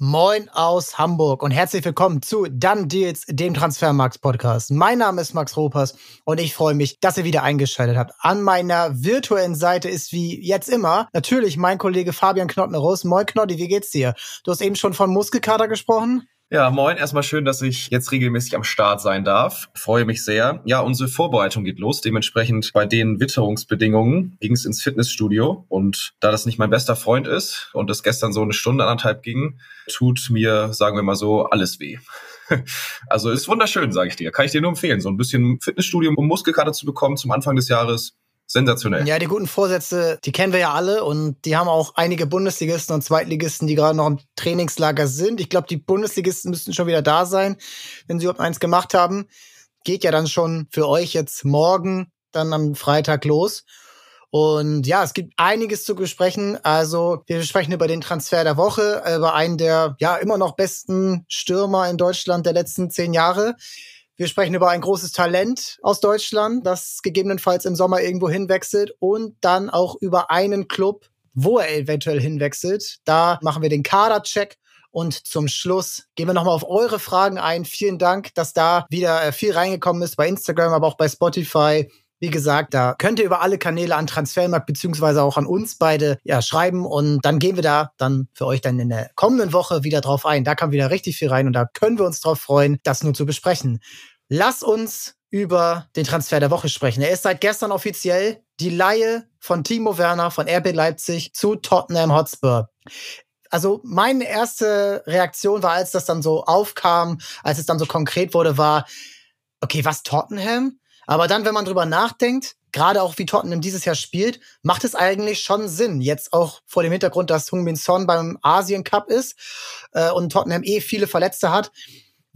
Moin aus Hamburg und herzlich willkommen zu Dann Deals, dem Transfermarkt-Podcast. Mein Name ist Max Ropers und ich freue mich, dass ihr wieder eingeschaltet habt. An meiner virtuellen Seite ist wie jetzt immer natürlich mein Kollege Fabian Knottner-Roos. Moin Knotti, wie geht's dir? Du hast eben schon von Muskelkater gesprochen. Ja, moin. Erstmal schön, dass ich jetzt regelmäßig am Start sein darf. Freue mich sehr. Ja, unsere Vorbereitung geht los. Dementsprechend bei den Witterungsbedingungen ging es ins Fitnessstudio. Und da das nicht mein bester Freund ist und es gestern so eine Stunde, anderthalb ging, tut mir, sagen wir mal so, alles weh. Also ist wunderschön, sage ich dir. Kann ich dir nur empfehlen, so ein bisschen Fitnessstudio, um Muskelkater zu bekommen zum Anfang des Jahres sensationell. Ja, die guten Vorsätze, die kennen wir ja alle und die haben auch einige Bundesligisten und Zweitligisten, die gerade noch im Trainingslager sind. Ich glaube, die Bundesligisten müssten schon wieder da sein, wenn sie überhaupt eins gemacht haben. Geht ja dann schon für euch jetzt morgen, dann am Freitag los. Und ja, es gibt einiges zu besprechen. Also wir sprechen über den Transfer der Woche, über einen der ja immer noch besten Stürmer in Deutschland der letzten zehn Jahre. Wir sprechen über ein großes Talent aus Deutschland, das gegebenenfalls im Sommer irgendwo hinwechselt und dann auch über einen Club, wo er eventuell hinwechselt. Da machen wir den Kadercheck und zum Schluss gehen wir nochmal auf eure Fragen ein. Vielen Dank, dass da wieder äh, viel reingekommen ist bei Instagram, aber auch bei Spotify. Wie gesagt, da könnt ihr über alle Kanäle an Transfermarkt beziehungsweise auch an uns beide ja schreiben und dann gehen wir da dann für euch dann in der kommenden Woche wieder drauf ein. Da kam wieder richtig viel rein und da können wir uns drauf freuen, das nur zu besprechen. Lass uns über den Transfer der Woche sprechen. Er ist seit gestern offiziell die Laie von Timo Werner von RB Leipzig zu Tottenham Hotspur also meine erste Reaktion war, als das dann so aufkam, als es dann so konkret wurde, war, okay, was Tottenham? Aber dann, wenn man drüber nachdenkt, gerade auch wie Tottenham dieses Jahr spielt, macht es eigentlich schon Sinn. Jetzt auch vor dem Hintergrund, dass Hung Min Son beim Asien Cup ist äh, und Tottenham eh viele Verletzte hat.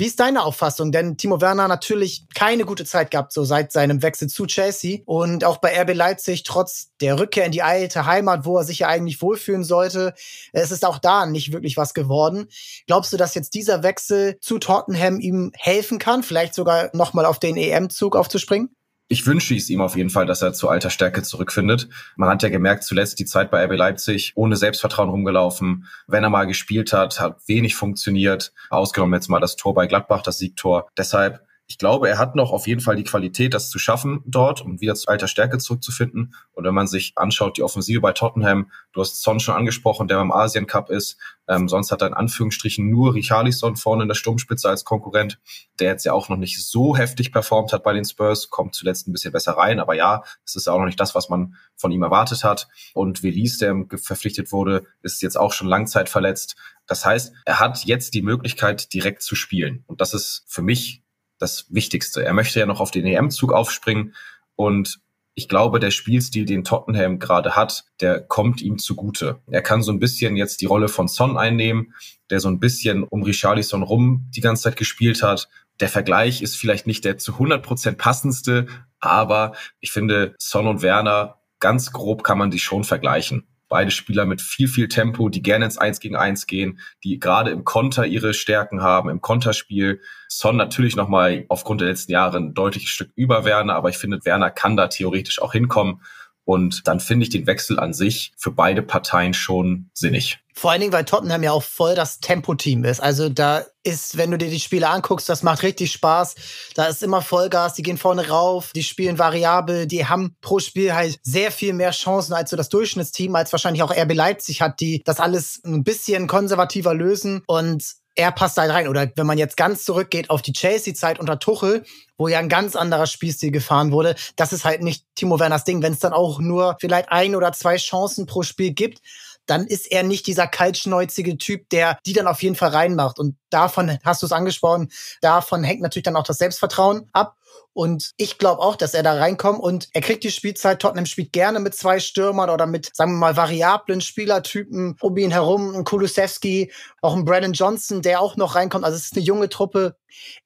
Wie ist deine Auffassung? Denn Timo Werner natürlich keine gute Zeit gehabt, so seit seinem Wechsel zu Chelsea. Und auch bei RB Leipzig, trotz der Rückkehr in die alte Heimat, wo er sich ja eigentlich wohlfühlen sollte, es ist auch da nicht wirklich was geworden. Glaubst du, dass jetzt dieser Wechsel zu Tottenham ihm helfen kann, vielleicht sogar nochmal auf den EM-Zug aufzuspringen? Ich wünsche es ihm auf jeden Fall, dass er zu alter Stärke zurückfindet. Man hat ja gemerkt, zuletzt die Zeit bei RB Leipzig ohne Selbstvertrauen rumgelaufen. Wenn er mal gespielt hat, hat wenig funktioniert. Ausgenommen jetzt mal das Tor bei Gladbach, das Siegtor. Deshalb ich glaube, er hat noch auf jeden Fall die Qualität, das zu schaffen dort, um wieder zu alter Stärke zurückzufinden. Und wenn man sich anschaut, die Offensive bei Tottenham, du hast Son schon angesprochen, der beim Asien Cup ist. Ähm, sonst hat er in Anführungsstrichen nur Richarlison vorne in der Sturmspitze als Konkurrent, der jetzt ja auch noch nicht so heftig performt hat bei den Spurs, kommt zuletzt ein bisschen besser rein. Aber ja, es ist auch noch nicht das, was man von ihm erwartet hat. Und Velis, der verpflichtet wurde, ist jetzt auch schon Langzeit verletzt. Das heißt, er hat jetzt die Möglichkeit, direkt zu spielen. Und das ist für mich das Wichtigste. Er möchte ja noch auf den EM-Zug aufspringen und ich glaube, der Spielstil, den Tottenham gerade hat, der kommt ihm zugute. Er kann so ein bisschen jetzt die Rolle von Son einnehmen, der so ein bisschen um Richarlison rum die ganze Zeit gespielt hat. Der Vergleich ist vielleicht nicht der zu 100 Prozent passendste, aber ich finde, Son und Werner, ganz grob kann man die schon vergleichen. Beide Spieler mit viel, viel Tempo, die gerne ins Eins gegen Eins gehen, die gerade im Konter ihre Stärken haben, im Konterspiel. Son natürlich nochmal aufgrund der letzten Jahre ein deutliches Stück über Werner, aber ich finde, Werner kann da theoretisch auch hinkommen. Und dann finde ich den Wechsel an sich für beide Parteien schon sinnig. Vor allen Dingen, weil Tottenham ja auch voll das Tempo-Team ist. Also da ist, wenn du dir die Spiele anguckst, das macht richtig Spaß. Da ist immer Vollgas, die gehen vorne rauf, die spielen variabel, die haben pro Spiel halt sehr viel mehr Chancen als so das Durchschnittsteam, als wahrscheinlich auch RB Leipzig hat, die das alles ein bisschen konservativer lösen. Und er passt halt rein. Oder wenn man jetzt ganz zurückgeht auf die Chelsea-Zeit unter Tuchel, wo ja ein ganz anderer Spielstil gefahren wurde, das ist halt nicht Timo Werners Ding. Wenn es dann auch nur vielleicht ein oder zwei Chancen pro Spiel gibt, dann ist er nicht dieser kaltschnäuzige Typ, der die dann auf jeden Fall reinmacht. Und davon hast du es angesprochen, davon hängt natürlich dann auch das Selbstvertrauen ab. Und ich glaube auch, dass er da reinkommt und er kriegt die Spielzeit. Tottenham spielt gerne mit zwei Stürmern oder mit, sagen wir mal, variablen Spielertypen um ihn herum. Ein Kulusewski, auch ein Brandon Johnson, der auch noch reinkommt. Also es ist eine junge Truppe.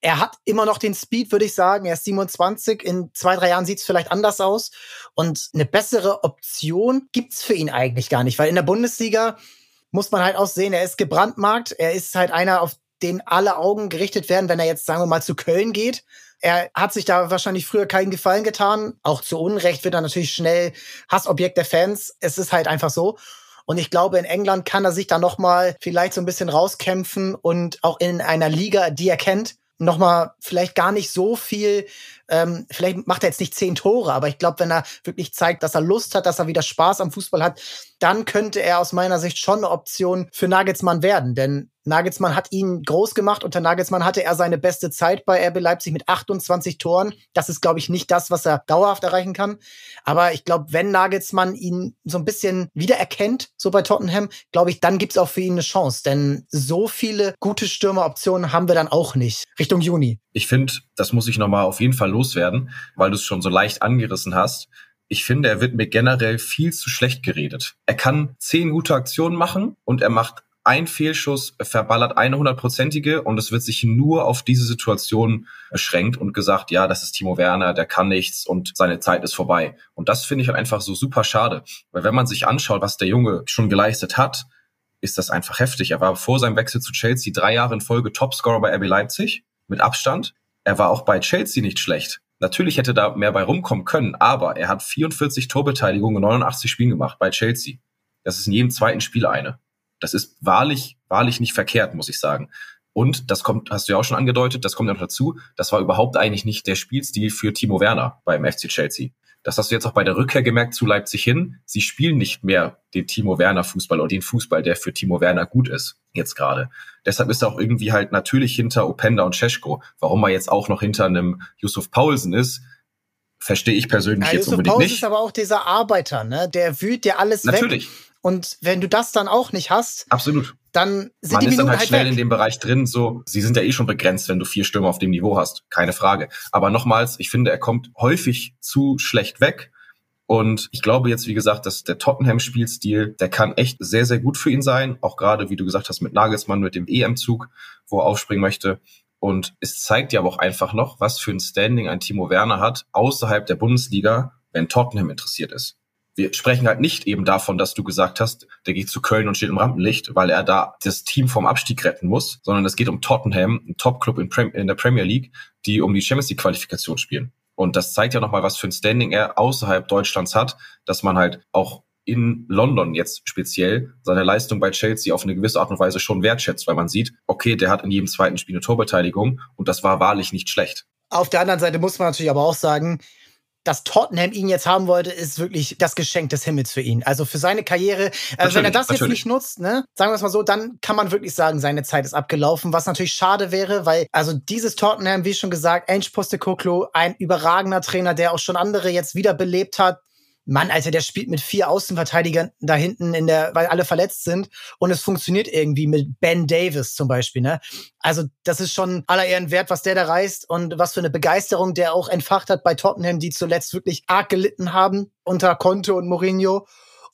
Er hat immer noch den Speed, würde ich sagen. Er ist 27. In zwei, drei Jahren sieht es vielleicht anders aus. Und eine bessere Option gibt's für ihn eigentlich gar nicht, weil in der Bundesliga muss man halt auch sehen, er ist gebrandmarkt. Er ist halt einer, auf den alle Augen gerichtet werden, wenn er jetzt, sagen wir mal, zu Köln geht er hat sich da wahrscheinlich früher keinen Gefallen getan. Auch zu Unrecht wird er natürlich schnell Hassobjekt der Fans. Es ist halt einfach so. Und ich glaube, in England kann er sich da nochmal vielleicht so ein bisschen rauskämpfen und auch in einer Liga, die er kennt, nochmal vielleicht gar nicht so viel ähm, vielleicht macht er jetzt nicht zehn Tore, aber ich glaube, wenn er wirklich zeigt, dass er Lust hat, dass er wieder Spaß am Fußball hat, dann könnte er aus meiner Sicht schon eine Option für Nagelsmann werden. Denn Nagelsmann hat ihn groß gemacht. Unter Nagelsmann hatte er seine beste Zeit bei RB Leipzig mit 28 Toren. Das ist, glaube ich, nicht das, was er dauerhaft erreichen kann. Aber ich glaube, wenn Nagelsmann ihn so ein bisschen wiedererkennt, so bei Tottenham, glaube ich, dann gibt es auch für ihn eine Chance. Denn so viele gute Stürmeroptionen haben wir dann auch nicht. Richtung Juni. Ich finde, das muss ich nochmal auf jeden Fall loswerden, weil du es schon so leicht angerissen hast. Ich finde, er wird mir generell viel zu schlecht geredet. Er kann zehn gute Aktionen machen und er macht ein Fehlschuss, verballert eine hundertprozentige und es wird sich nur auf diese Situation beschränkt und gesagt, ja, das ist Timo Werner, der kann nichts und seine Zeit ist vorbei. Und das finde ich halt einfach so super schade, weil wenn man sich anschaut, was der Junge schon geleistet hat, ist das einfach heftig. Er war vor seinem Wechsel zu Chelsea drei Jahre in Folge Topscorer bei RB Leipzig mit Abstand. Er war auch bei Chelsea nicht schlecht. Natürlich hätte da mehr bei rumkommen können, aber er hat 44 Torbeteiligungen in 89 Spielen gemacht bei Chelsea. Das ist in jedem zweiten Spiel eine. Das ist wahrlich, wahrlich nicht verkehrt, muss ich sagen. Und das kommt, hast du ja auch schon angedeutet, das kommt noch dazu, das war überhaupt eigentlich nicht der Spielstil für Timo Werner beim FC Chelsea. Das hast du jetzt auch bei der Rückkehr gemerkt zu Leipzig hin. Sie spielen nicht mehr den Timo Werner Fußball oder den Fußball, der für Timo Werner gut ist, jetzt gerade. Deshalb ist er auch irgendwie halt natürlich hinter Openda und Cesko. Warum er jetzt auch noch hinter einem Yusuf Paulsen ist, verstehe ich persönlich ja, jetzt Yusuf unbedingt Paulsen nicht. ist aber auch dieser Arbeiter, ne? Der wühlt dir alles natürlich. weg. Und wenn du das dann auch nicht hast, absolut, dann sind Man die ist Minuten dann halt, halt schnell weg. in dem Bereich drin. So, sie sind ja eh schon begrenzt, wenn du vier Stürmer auf dem Niveau hast, keine Frage. Aber nochmals, ich finde, er kommt häufig zu schlecht weg. Und ich glaube jetzt, wie gesagt, dass der Tottenham-Spielstil, der kann echt sehr, sehr gut für ihn sein. Auch gerade, wie du gesagt hast, mit Nagelsmann, mit dem EM-Zug, wo er aufspringen möchte. Und es zeigt ja aber auch einfach noch, was für ein Standing ein Timo Werner hat außerhalb der Bundesliga, wenn Tottenham interessiert ist. Wir sprechen halt nicht eben davon, dass du gesagt hast, der geht zu Köln und steht im Rampenlicht, weil er da das Team vom Abstieg retten muss, sondern es geht um Tottenham, ein Top-Club in, in der Premier League, die um die Champions League-Qualifikation spielen. Und das zeigt ja nochmal, was für ein Standing er außerhalb Deutschlands hat, dass man halt auch in London jetzt speziell seine Leistung bei Chelsea auf eine gewisse Art und Weise schon wertschätzt, weil man sieht, okay, der hat in jedem zweiten Spiel eine Torbeteiligung und das war wahrlich nicht schlecht. Auf der anderen Seite muss man natürlich aber auch sagen, dass Tottenham ihn jetzt haben wollte, ist wirklich das Geschenk des Himmels für ihn. Also für seine Karriere. Also wenn er das jetzt nicht nutzt, ne, sagen wir es mal so, dann kann man wirklich sagen, seine Zeit ist abgelaufen, was natürlich schade wäre, weil also dieses Tottenham, wie schon gesagt, Ange Postecoglou, ein überragender Trainer, der auch schon andere jetzt wiederbelebt hat, Mann, Alter, der spielt mit vier Außenverteidigern da hinten in der, weil alle verletzt sind und es funktioniert irgendwie mit Ben Davis zum Beispiel, ne? Also, das ist schon aller Ehren wert, was der da reißt und was für eine Begeisterung der auch entfacht hat bei Tottenham, die zuletzt wirklich arg gelitten haben unter Conte und Mourinho.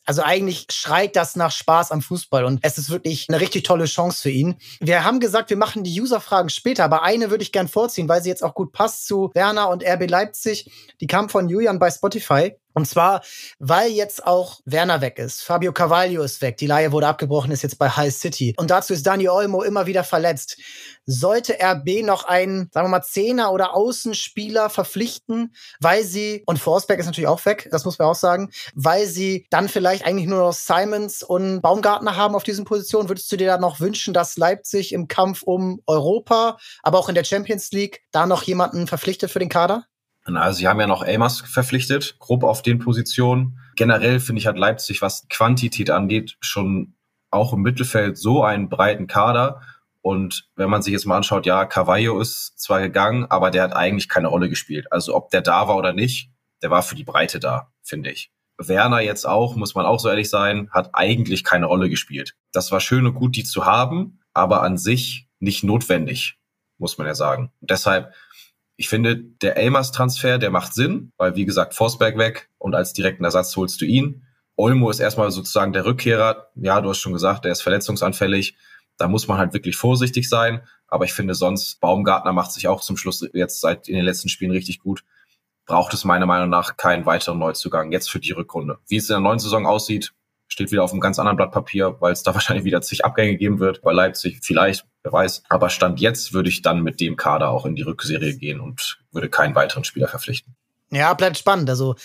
Also eigentlich schreit das nach Spaß am Fußball und es ist wirklich eine richtig tolle Chance für ihn. Wir haben gesagt, wir machen die User-Fragen später, aber eine würde ich gern vorziehen, weil sie jetzt auch gut passt zu Werner und RB Leipzig. Die kam von Julian bei Spotify. Und zwar, weil jetzt auch Werner weg ist. Fabio Carvalho ist weg. Die Laie wurde abgebrochen, ist jetzt bei Hull City. Und dazu ist Dani Olmo immer wieder verletzt. Sollte RB noch einen, sagen wir mal, Zehner oder Außenspieler verpflichten, weil sie, und Forsberg ist natürlich auch weg, das muss man auch sagen, weil sie dann vielleicht eigentlich nur noch Simons und Baumgartner haben auf diesen Positionen, würdest du dir da noch wünschen, dass Leipzig im Kampf um Europa, aber auch in der Champions League da noch jemanden verpflichtet für den Kader? Also sie haben ja noch Elmas verpflichtet, grob auf den Positionen. Generell finde ich, hat Leipzig, was Quantität angeht, schon auch im Mittelfeld so einen breiten Kader. Und wenn man sich jetzt mal anschaut, ja, Carvalho ist zwar gegangen, aber der hat eigentlich keine Rolle gespielt. Also ob der da war oder nicht, der war für die Breite da, finde ich. Werner jetzt auch, muss man auch so ehrlich sein, hat eigentlich keine Rolle gespielt. Das war schön und gut, die zu haben, aber an sich nicht notwendig, muss man ja sagen. Und deshalb ich finde, der Elmers-Transfer, der macht Sinn, weil wie gesagt, Forsberg weg und als direkten Ersatz holst du ihn. Olmo ist erstmal sozusagen der Rückkehrer. Ja, du hast schon gesagt, der ist verletzungsanfällig. Da muss man halt wirklich vorsichtig sein. Aber ich finde sonst, Baumgartner macht sich auch zum Schluss jetzt seit in den letzten Spielen richtig gut. Braucht es meiner Meinung nach keinen weiteren Neuzugang jetzt für die Rückrunde. Wie es in der neuen Saison aussieht, steht wieder auf einem ganz anderen Blatt Papier, weil es da wahrscheinlich wieder zig Abgänge geben wird. Bei Leipzig vielleicht, wer weiß. Aber Stand jetzt würde ich dann mit dem Kader auch in die Rückserie gehen und würde keinen weiteren Spieler verpflichten. Ja, bleibt spannend. Also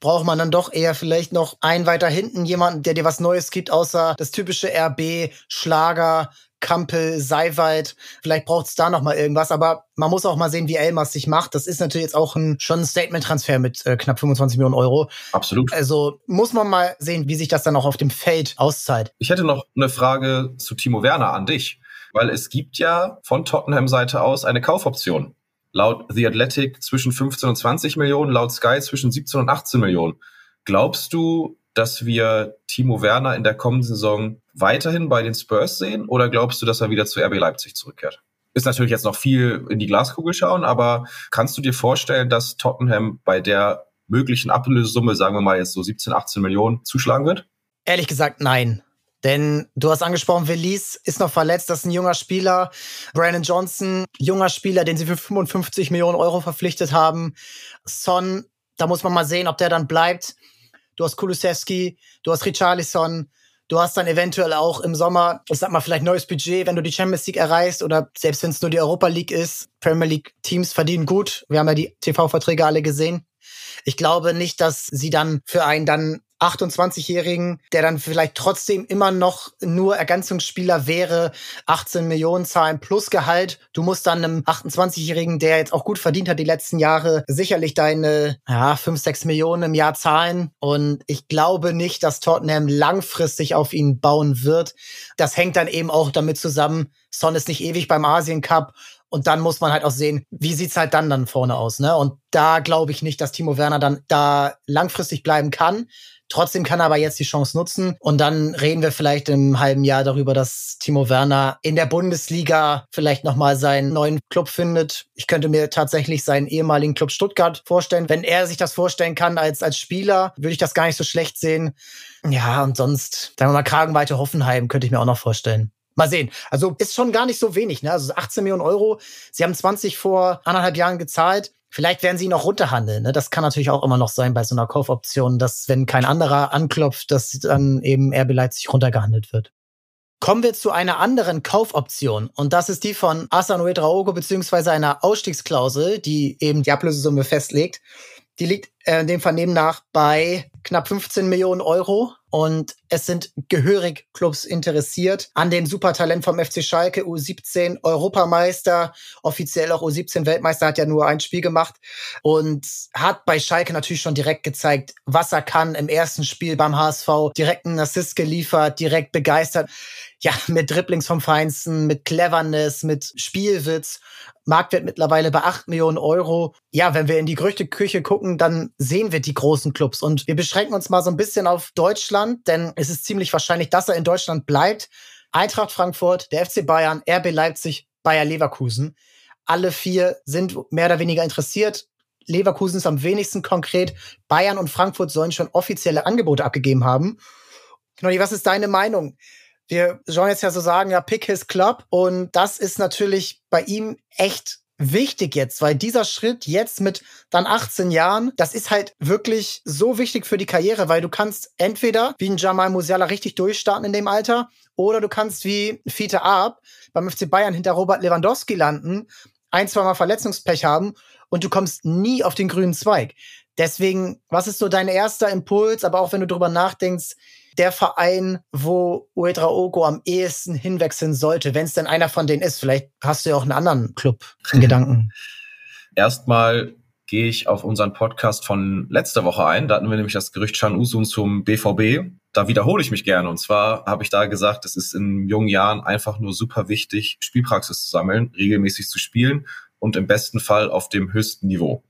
braucht man dann doch eher vielleicht noch einen weiter hinten, jemanden, der dir was Neues gibt, außer das typische RB, Schlager, Kampel, Seiwald. Vielleicht braucht es da noch mal irgendwas, aber man muss auch mal sehen, wie Elmas sich macht. Das ist natürlich jetzt auch ein, schon ein Statement-Transfer mit äh, knapp 25 Millionen Euro. Absolut. Also muss man mal sehen, wie sich das dann auch auf dem Feld auszahlt. Ich hätte noch eine Frage zu Timo Werner an dich, weil es gibt ja von Tottenham-Seite aus eine Kaufoption. Laut The Athletic zwischen 15 und 20 Millionen, laut Sky zwischen 17 und 18 Millionen. Glaubst du, dass wir Timo Werner in der kommenden Saison weiterhin bei den Spurs sehen oder glaubst du, dass er wieder zu RB Leipzig zurückkehrt? Ist natürlich jetzt noch viel in die Glaskugel schauen, aber kannst du dir vorstellen, dass Tottenham bei der möglichen Ablösesumme, sagen wir mal jetzt so 17, 18 Millionen, zuschlagen wird? Ehrlich gesagt, nein. Denn du hast angesprochen, Velis ist noch verletzt, das ist ein junger Spieler. Brandon Johnson, junger Spieler, den sie für 55 Millionen Euro verpflichtet haben. Son, da muss man mal sehen, ob der dann bleibt. Du hast Kulusewski, du hast Richarlison, Du hast dann eventuell auch im Sommer, ich sag mal, vielleicht neues Budget, wenn du die Champions League erreichst oder selbst wenn es nur die Europa League ist. Premier League Teams verdienen gut. Wir haben ja die TV-Verträge alle gesehen. Ich glaube nicht, dass sie dann für einen dann 28-Jährigen, der dann vielleicht trotzdem immer noch nur Ergänzungsspieler wäre, 18 Millionen zahlen plus Gehalt. Du musst dann einem 28-Jährigen, der jetzt auch gut verdient hat die letzten Jahre, sicherlich deine ja, 5, 6 Millionen im Jahr zahlen. Und ich glaube nicht, dass Tottenham langfristig auf ihn bauen wird. Das hängt dann eben auch damit zusammen, Son ist nicht ewig beim Asien Cup und dann muss man halt auch sehen, wie sieht's halt dann dann vorne aus, ne? Und da glaube ich nicht, dass Timo Werner dann da langfristig bleiben kann. Trotzdem kann er aber jetzt die Chance nutzen. Und dann reden wir vielleicht im halben Jahr darüber, dass Timo Werner in der Bundesliga vielleicht nochmal seinen neuen Club findet. Ich könnte mir tatsächlich seinen ehemaligen Club Stuttgart vorstellen. Wenn er sich das vorstellen kann als, als Spieler, würde ich das gar nicht so schlecht sehen. Ja, und sonst, sagen wir mal, Kragenweite Hoffenheim könnte ich mir auch noch vorstellen. Mal sehen. Also ist schon gar nicht so wenig, ne? Also 18 Millionen Euro. Sie haben 20 vor anderthalb Jahren gezahlt. Vielleicht werden sie ihn auch runterhandeln. Ne? Das kann natürlich auch immer noch sein bei so einer Kaufoption, dass wenn kein anderer anklopft, dass dann eben RB Leipzig runtergehandelt wird. Kommen wir zu einer anderen Kaufoption und das ist die von Asan Uedraogo beziehungsweise einer Ausstiegsklausel, die eben die Ablösesumme festlegt. Die liegt äh, dem Vernehmen nach bei knapp 15 Millionen Euro und es sind gehörig Clubs interessiert an dem Supertalent vom FC Schalke, U17 Europameister, offiziell auch U17 Weltmeister, hat ja nur ein Spiel gemacht und hat bei Schalke natürlich schon direkt gezeigt, was er kann im ersten Spiel beim HSV, direkt einen Assist geliefert, direkt begeistert. Ja, mit Dribblings vom Feinsten, mit Cleverness, mit Spielwitz. Marktwert mittlerweile bei 8 Millionen Euro. Ja, wenn wir in die Gerüchteküche gucken, dann sehen wir die großen Clubs. Und wir beschränken uns mal so ein bisschen auf Deutschland, denn es ist ziemlich wahrscheinlich, dass er in Deutschland bleibt. Eintracht Frankfurt, der FC Bayern, RB Leipzig, Bayer Leverkusen. Alle vier sind mehr oder weniger interessiert. Leverkusen ist am wenigsten konkret. Bayern und Frankfurt sollen schon offizielle Angebote abgegeben haben. Knolli, was ist deine Meinung? Wir sollen jetzt ja so sagen, ja, pick his club. Und das ist natürlich bei ihm echt wichtig jetzt, weil dieser Schritt jetzt mit dann 18 Jahren, das ist halt wirklich so wichtig für die Karriere, weil du kannst entweder wie ein Jamal Musiala richtig durchstarten in dem Alter oder du kannst wie Fiete Ab beim FC Bayern hinter Robert Lewandowski landen, ein, zweimal Verletzungspech haben und du kommst nie auf den grünen Zweig. Deswegen, was ist so dein erster Impuls, aber auch wenn du drüber nachdenkst, der Verein, wo Uedra Ogo am ehesten hinwechseln sollte, wenn es denn einer von denen ist. Vielleicht hast du ja auch einen anderen Club in Gedanken. Erstmal gehe ich auf unseren Podcast von letzter Woche ein. Da hatten wir nämlich das Gerücht Chan Usun zum BVB. Da wiederhole ich mich gerne. Und zwar habe ich da gesagt, es ist in jungen Jahren einfach nur super wichtig, Spielpraxis zu sammeln, regelmäßig zu spielen und im besten Fall auf dem höchsten Niveau.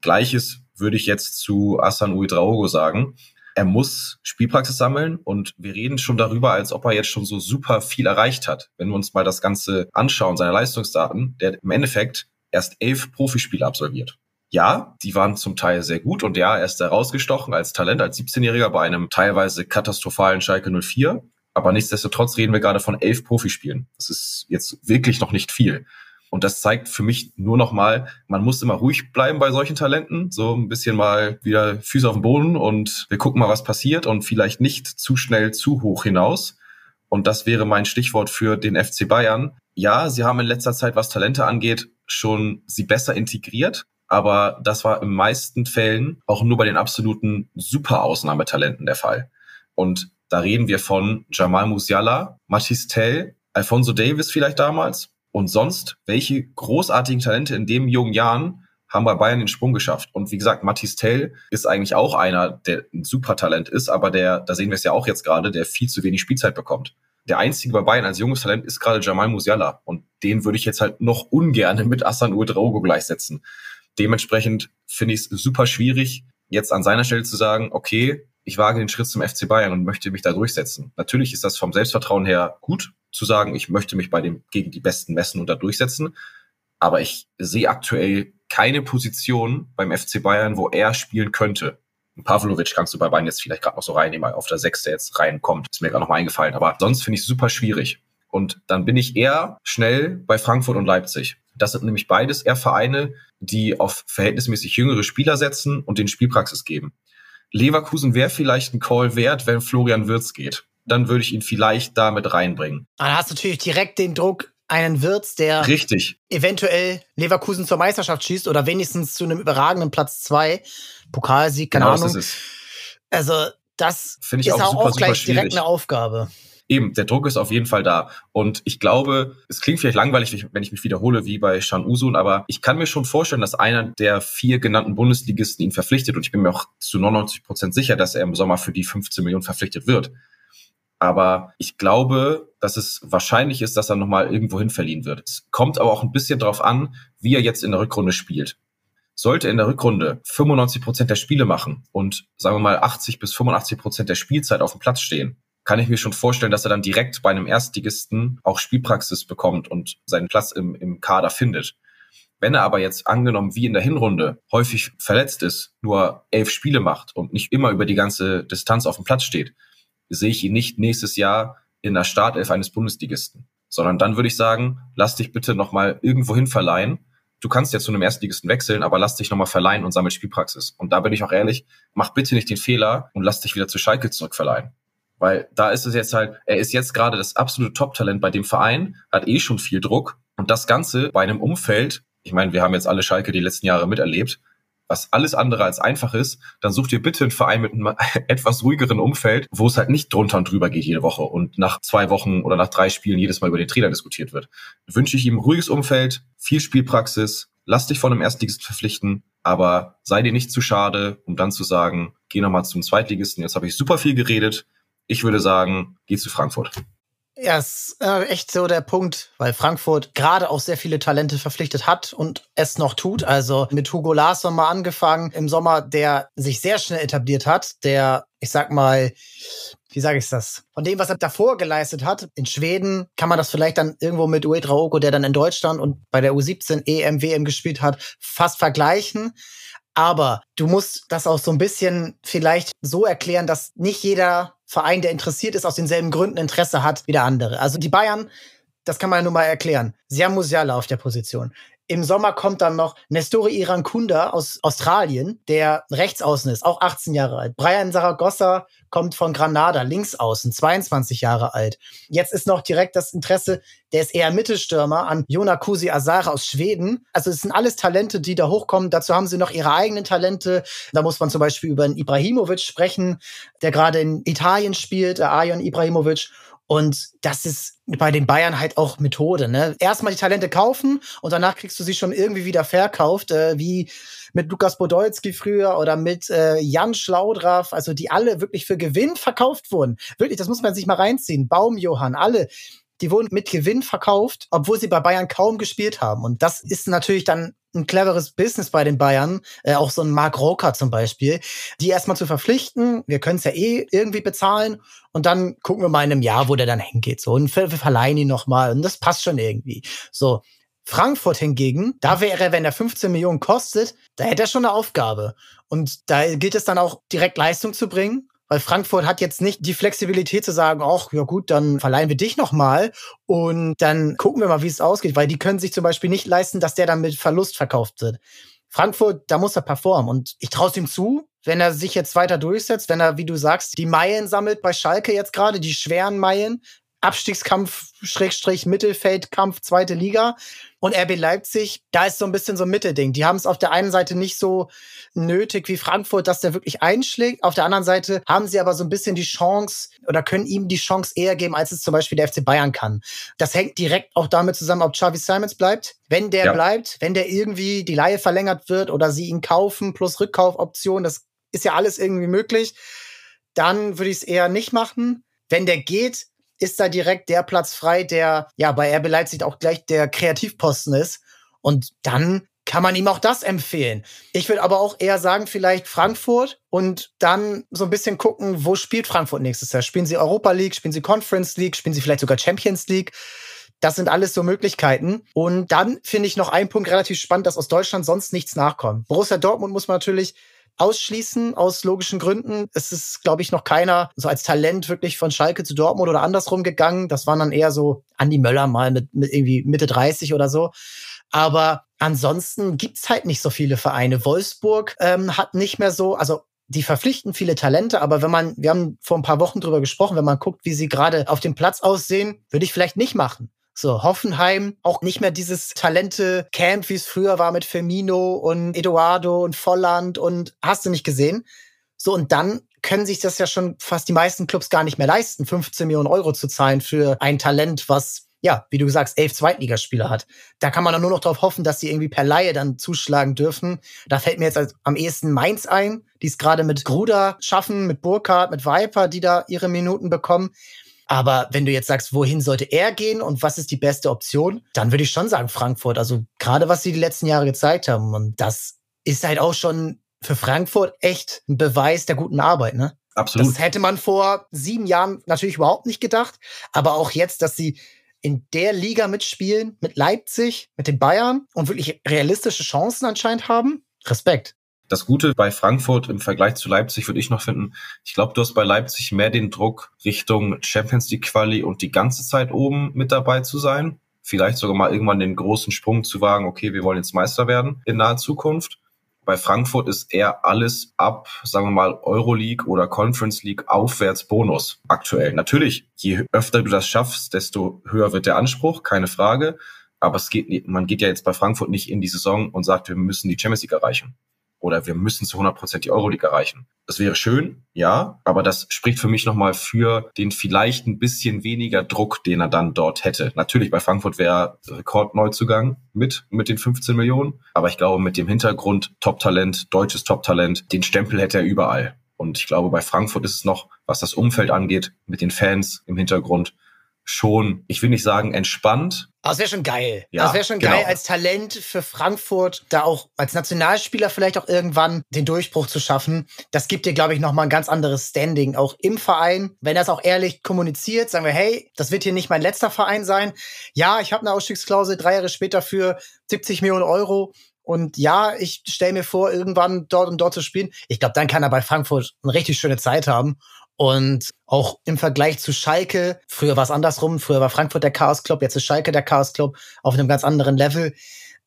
Gleiches würde ich jetzt zu Asan Uedraogo sagen er muss Spielpraxis sammeln und wir reden schon darüber, als ob er jetzt schon so super viel erreicht hat. Wenn wir uns mal das Ganze anschauen, seine Leistungsdaten, der im Endeffekt erst elf Profispiele absolviert. Ja, die waren zum Teil sehr gut und ja, er ist herausgestochen als Talent, als 17-Jähriger bei einem teilweise katastrophalen Schalke 04. Aber nichtsdestotrotz reden wir gerade von elf Profispielen. Das ist jetzt wirklich noch nicht viel. Und das zeigt für mich nur noch mal, man muss immer ruhig bleiben bei solchen Talenten, so ein bisschen mal wieder Füße auf den Boden und wir gucken mal, was passiert und vielleicht nicht zu schnell zu hoch hinaus. Und das wäre mein Stichwort für den FC Bayern. Ja, sie haben in letzter Zeit, was Talente angeht, schon sie besser integriert. aber das war in meisten Fällen auch nur bei den absoluten Super-Ausnahmetalenten der Fall. Und da reden wir von Jamal Musiala, Matisse Tell, Alfonso Davis vielleicht damals und sonst, welche großartigen Talente in den jungen Jahren haben bei Bayern den Sprung geschafft. Und wie gesagt, Mathis Tell ist eigentlich auch einer, der ein Supertalent ist, aber der, da sehen wir es ja auch jetzt gerade, der viel zu wenig Spielzeit bekommt. Der einzige bei Bayern als junges Talent ist gerade Jamal Musiala. Und den würde ich jetzt halt noch ungern mit Assan Uedraogo gleichsetzen. Dementsprechend finde ich es super schwierig, jetzt an seiner Stelle zu sagen, okay, ich wage den Schritt zum FC Bayern und möchte mich da durchsetzen. Natürlich ist das vom Selbstvertrauen her gut zu sagen, ich möchte mich bei dem gegen die Besten messen und da durchsetzen. Aber ich sehe aktuell keine Position beim FC Bayern, wo er spielen könnte. Pavlovic kannst du bei Bayern jetzt vielleicht gerade noch so reinnehmen, auf der Sechs, der jetzt reinkommt. Ist mir gerade noch mal eingefallen. Aber sonst finde ich es super schwierig. Und dann bin ich eher schnell bei Frankfurt und Leipzig. Das sind nämlich beides eher Vereine, die auf verhältnismäßig jüngere Spieler setzen und den Spielpraxis geben. Leverkusen wäre vielleicht ein Call wert, wenn Florian Wirtz geht. Dann würde ich ihn vielleicht damit reinbringen. Dann hast du natürlich direkt den Druck, einen Wirtz, der Richtig. eventuell Leverkusen zur Meisterschaft schießt oder wenigstens zu einem überragenden Platz zwei. Pokalsieg, keine genau, Ahnung. Das ist also das ich ist auch, super, auch gleich direkt eine Aufgabe. Eben, der Druck ist auf jeden Fall da. Und ich glaube, es klingt vielleicht langweilig, wenn ich mich wiederhole, wie bei Shan Usun, aber ich kann mir schon vorstellen, dass einer der vier genannten Bundesligisten ihn verpflichtet. Und ich bin mir auch zu 99 Prozent sicher, dass er im Sommer für die 15 Millionen verpflichtet wird. Aber ich glaube, dass es wahrscheinlich ist, dass er nochmal irgendwo hin verliehen wird. Es kommt aber auch ein bisschen drauf an, wie er jetzt in der Rückrunde spielt. Sollte in der Rückrunde 95 Prozent der Spiele machen und sagen wir mal 80 bis 85 Prozent der Spielzeit auf dem Platz stehen, kann ich mir schon vorstellen, dass er dann direkt bei einem Erstligisten auch Spielpraxis bekommt und seinen Platz im, im Kader findet. Wenn er aber jetzt angenommen wie in der Hinrunde häufig verletzt ist, nur elf Spiele macht und nicht immer über die ganze Distanz auf dem Platz steht, sehe ich ihn nicht nächstes Jahr in der Startelf eines Bundesligisten, sondern dann würde ich sagen, lass dich bitte nochmal irgendwo hin verleihen. Du kannst ja zu einem Erstligisten wechseln, aber lass dich nochmal verleihen und sammel Spielpraxis. Und da bin ich auch ehrlich, mach bitte nicht den Fehler und lass dich wieder zu Schalke zurückverleihen. Weil da ist es jetzt halt, er ist jetzt gerade das absolute Top-Talent bei dem Verein, hat eh schon viel Druck. Und das Ganze bei einem Umfeld, ich meine, wir haben jetzt alle Schalke die letzten Jahre miterlebt, was alles andere als einfach ist, dann such dir bitte einen Verein mit einem etwas ruhigeren Umfeld, wo es halt nicht drunter und drüber geht jede Woche und nach zwei Wochen oder nach drei Spielen jedes Mal über den Trainer diskutiert wird. Wünsche ich ihm ruhiges Umfeld, viel Spielpraxis, lass dich von einem Erstligisten verpflichten, aber sei dir nicht zu schade, um dann zu sagen, geh nochmal zum Zweitligisten. Jetzt habe ich super viel geredet. Ich würde sagen, geh zu Frankfurt. Ja, ist äh, echt so der Punkt, weil Frankfurt gerade auch sehr viele Talente verpflichtet hat und es noch tut. Also mit Hugo Larsson mal angefangen im Sommer, der sich sehr schnell etabliert hat, der, ich sag mal, wie sage ich das? Von dem, was er davor geleistet hat, in Schweden kann man das vielleicht dann irgendwo mit Uedra Oko, der dann in Deutschland und bei der U17 EM, WM gespielt hat, fast vergleichen. Aber du musst das auch so ein bisschen vielleicht so erklären, dass nicht jeder Verein, der interessiert ist, aus denselben Gründen Interesse hat wie der andere. Also die Bayern, das kann man ja nur mal erklären. Sie haben Musiala auf der Position. Im Sommer kommt dann noch Nestori Irankunda aus Australien, der Rechtsaußen ist, auch 18 Jahre alt. Brian Zaragoza kommt von Granada, Linksaußen, 22 Jahre alt. Jetzt ist noch direkt das Interesse, der ist eher Mittelstürmer, an Jonakusi Asara aus Schweden. Also es sind alles Talente, die da hochkommen. Dazu haben sie noch ihre eigenen Talente. Da muss man zum Beispiel über einen Ibrahimovic sprechen, der gerade in Italien spielt, der Ayon Ibrahimovic. Und das ist bei den Bayern halt auch Methode. Ne? Erstmal die Talente kaufen und danach kriegst du sie schon irgendwie wieder verkauft, äh, wie mit Lukas Podolski früher oder mit äh, Jan Schlaudraff, also die alle wirklich für Gewinn verkauft wurden. Wirklich, das muss man sich mal reinziehen. Baumjohann, alle. Die wurden mit Gewinn verkauft, obwohl sie bei Bayern kaum gespielt haben. Und das ist natürlich dann ein cleveres Business bei den Bayern, äh, auch so ein Mark Roker zum Beispiel, die erstmal zu verpflichten. Wir können es ja eh irgendwie bezahlen und dann gucken wir mal in einem Jahr, wo der dann hingeht. So und wir, verleihen ihn nochmal und das passt schon irgendwie. So. Frankfurt hingegen, da wäre, wenn er 15 Millionen kostet, da hätte er schon eine Aufgabe. Und da gilt es dann auch direkt Leistung zu bringen. Weil Frankfurt hat jetzt nicht die Flexibilität zu sagen, ach, ja gut, dann verleihen wir dich nochmal und dann gucken wir mal, wie es ausgeht, weil die können sich zum Beispiel nicht leisten, dass der dann mit Verlust verkauft wird. Frankfurt, da muss er performen und ich traue es ihm zu, wenn er sich jetzt weiter durchsetzt, wenn er, wie du sagst, die Meilen sammelt bei Schalke jetzt gerade, die schweren Meilen, Abstiegskampf, Schrägstrich, Mittelfeldkampf, zweite Liga. Und RB Leipzig, da ist so ein bisschen so ein Mittelding. Die haben es auf der einen Seite nicht so nötig wie Frankfurt, dass der wirklich einschlägt. Auf der anderen Seite haben sie aber so ein bisschen die Chance oder können ihm die Chance eher geben, als es zum Beispiel der FC Bayern kann. Das hängt direkt auch damit zusammen, ob Xavi Simons bleibt. Wenn der ja. bleibt, wenn der irgendwie die Laie verlängert wird oder sie ihn kaufen plus Rückkaufoption, das ist ja alles irgendwie möglich, dann würde ich es eher nicht machen. Wenn der geht, ist da direkt der Platz frei, der ja bei RB Leipzig auch gleich der Kreativposten ist. Und dann kann man ihm auch das empfehlen. Ich würde aber auch eher sagen, vielleicht Frankfurt und dann so ein bisschen gucken, wo spielt Frankfurt nächstes Jahr? Spielen sie Europa League, spielen sie Conference League, spielen sie vielleicht sogar Champions League? Das sind alles so Möglichkeiten. Und dann finde ich noch einen Punkt relativ spannend, dass aus Deutschland sonst nichts nachkommt. Borussia Dortmund muss man natürlich ausschließen aus logischen Gründen. Es ist, glaube ich, noch keiner so als Talent wirklich von Schalke zu Dortmund oder andersrum gegangen. Das waren dann eher so Andi Möller mal mit, mit irgendwie Mitte 30 oder so. Aber ansonsten gibt's halt nicht so viele Vereine. Wolfsburg ähm, hat nicht mehr so, also die verpflichten viele Talente, aber wenn man, wir haben vor ein paar Wochen drüber gesprochen, wenn man guckt, wie sie gerade auf dem Platz aussehen, würde ich vielleicht nicht machen. So, Hoffenheim, auch nicht mehr dieses Talente-Camp, wie es früher war mit Firmino und Eduardo und Volland und hast du nicht gesehen. So, und dann können sich das ja schon fast die meisten Clubs gar nicht mehr leisten, 15 Millionen Euro zu zahlen für ein Talent, was ja, wie du sagst, elf Zweitligaspieler hat. Da kann man dann nur noch darauf hoffen, dass sie irgendwie per Laie dann zuschlagen dürfen. Da fällt mir jetzt am ehesten Mainz ein, die es gerade mit Gruder schaffen, mit Burkhardt, mit Viper, die da ihre Minuten bekommen. Aber wenn du jetzt sagst, wohin sollte er gehen und was ist die beste Option, dann würde ich schon sagen Frankfurt. Also gerade was sie die letzten Jahre gezeigt haben. Und das ist halt auch schon für Frankfurt echt ein Beweis der guten Arbeit, ne? Absolut. Das hätte man vor sieben Jahren natürlich überhaupt nicht gedacht. Aber auch jetzt, dass sie in der Liga mitspielen, mit Leipzig, mit den Bayern und wirklich realistische Chancen anscheinend haben. Respekt. Das Gute bei Frankfurt im Vergleich zu Leipzig würde ich noch finden, ich glaube, du hast bei Leipzig mehr den Druck Richtung Champions League Quali und die ganze Zeit oben mit dabei zu sein. Vielleicht sogar mal irgendwann den großen Sprung zu wagen, okay, wir wollen jetzt Meister werden in naher Zukunft. Bei Frankfurt ist eher alles ab, sagen wir mal, Euroleague oder Conference League aufwärts Bonus aktuell. Natürlich, je öfter du das schaffst, desto höher wird der Anspruch, keine Frage. Aber es geht, man geht ja jetzt bei Frankfurt nicht in die Saison und sagt, wir müssen die Champions League erreichen oder wir müssen zu 100 Prozent die Euroleague erreichen. Das wäre schön, ja, aber das spricht für mich nochmal für den vielleicht ein bisschen weniger Druck, den er dann dort hätte. Natürlich, bei Frankfurt wäre Rekordneuzugang mit, mit den 15 Millionen, aber ich glaube, mit dem Hintergrund Top-Talent, deutsches Top-Talent, den Stempel hätte er überall. Und ich glaube, bei Frankfurt ist es noch, was das Umfeld angeht, mit den Fans im Hintergrund, schon, ich will nicht sagen entspannt. Aber es wäre schon geil. Ja, das wäre schon geil, genau. als Talent für Frankfurt da auch als Nationalspieler vielleicht auch irgendwann den Durchbruch zu schaffen. Das gibt dir, glaube ich, nochmal ein ganz anderes Standing, auch im Verein. Wenn er es auch ehrlich kommuniziert, sagen wir, hey, das wird hier nicht mein letzter Verein sein. Ja, ich habe eine Ausstiegsklausel drei Jahre später für 70 Millionen Euro. Und ja, ich stelle mir vor, irgendwann dort und dort zu spielen. Ich glaube, dann kann er bei Frankfurt eine richtig schöne Zeit haben. Und auch im Vergleich zu Schalke, früher war es andersrum, früher war Frankfurt der Chaos Club, jetzt ist Schalke der Chaos Club auf einem ganz anderen Level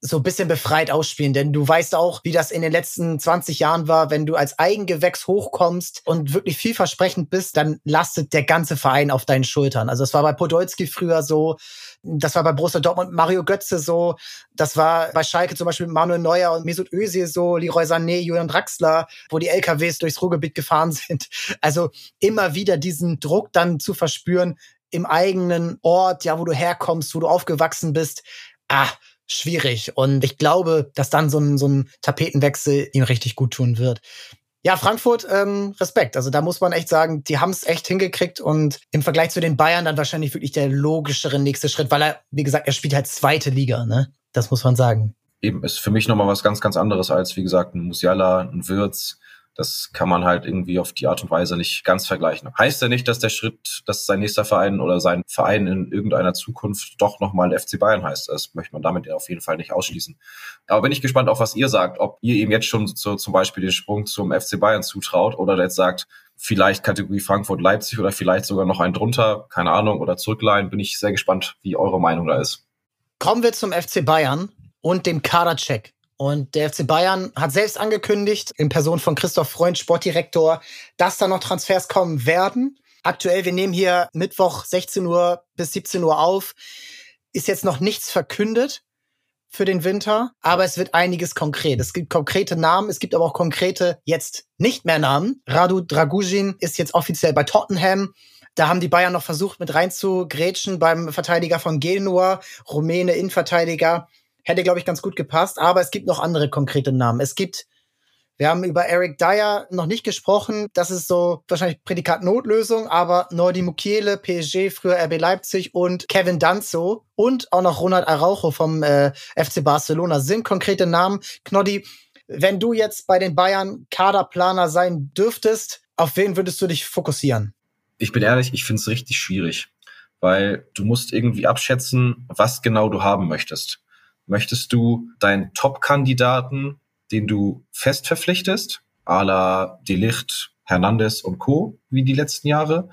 so ein bisschen befreit ausspielen. Denn du weißt auch, wie das in den letzten 20 Jahren war. Wenn du als Eigengewächs hochkommst und wirklich vielversprechend bist, dann lastet der ganze Verein auf deinen Schultern. Also es war bei Podolski früher so, das war bei Borussia Dortmund Mario Götze so, das war bei Schalke zum Beispiel Manuel Neuer und Mesut Özil so, Leroy Sané, Julian Draxler, wo die LKWs durchs Ruhrgebiet gefahren sind. Also immer wieder diesen Druck dann zu verspüren im eigenen Ort, ja, wo du herkommst, wo du aufgewachsen bist. Ah, schwierig. Und ich glaube, dass dann so ein, so ein Tapetenwechsel ihm richtig gut tun wird. Ja, Frankfurt, ähm, Respekt. Also da muss man echt sagen, die haben es echt hingekriegt und im Vergleich zu den Bayern dann wahrscheinlich wirklich der logischere nächste Schritt, weil er, wie gesagt, er spielt halt zweite Liga, ne? Das muss man sagen. Eben, ist für mich nochmal was ganz, ganz anderes als, wie gesagt, ein Musiala, ein Wirtz, das kann man halt irgendwie auf die Art und Weise nicht ganz vergleichen. Heißt ja nicht, dass der Schritt, dass sein nächster Verein oder sein Verein in irgendeiner Zukunft doch nochmal FC Bayern heißt. Das möchte man damit ja auf jeden Fall nicht ausschließen. Aber bin ich gespannt auf, was ihr sagt, ob ihr ihm jetzt schon so zum Beispiel den Sprung zum FC Bayern zutraut oder jetzt sagt, vielleicht Kategorie Frankfurt, Leipzig oder vielleicht sogar noch einen drunter, keine Ahnung, oder zurückleihen. Bin ich sehr gespannt, wie eure Meinung da ist. Kommen wir zum FC Bayern und dem Kadercheck. Und der FC Bayern hat selbst angekündigt, in Person von Christoph Freund, Sportdirektor, dass da noch Transfers kommen werden. Aktuell, wir nehmen hier Mittwoch 16 Uhr bis 17 Uhr auf, ist jetzt noch nichts verkündet für den Winter, aber es wird einiges konkret. Es gibt konkrete Namen, es gibt aber auch konkrete jetzt nicht mehr Namen. Radu Dragujin ist jetzt offiziell bei Tottenham. Da haben die Bayern noch versucht, mit reinzugrätschen beim Verteidiger von Genua, Rumäne Innenverteidiger. Hätte, glaube ich, ganz gut gepasst. Aber es gibt noch andere konkrete Namen. Es gibt wir haben über Eric Dyer noch nicht gesprochen. Das ist so wahrscheinlich Prädikat Notlösung, aber Nordi Mukiele, PSG, früher RB Leipzig und Kevin Danzo und auch noch Ronald Araujo vom äh, FC Barcelona sind konkrete Namen. Knoddy, wenn du jetzt bei den Bayern Kaderplaner sein dürftest, auf wen würdest du dich fokussieren? Ich bin ehrlich, ich finde es richtig schwierig, weil du musst irgendwie abschätzen, was genau du haben möchtest. Möchtest du deinen Top-Kandidaten den du fest verpflichtest, à la Delicht, Hernandez und Co., wie die letzten Jahre?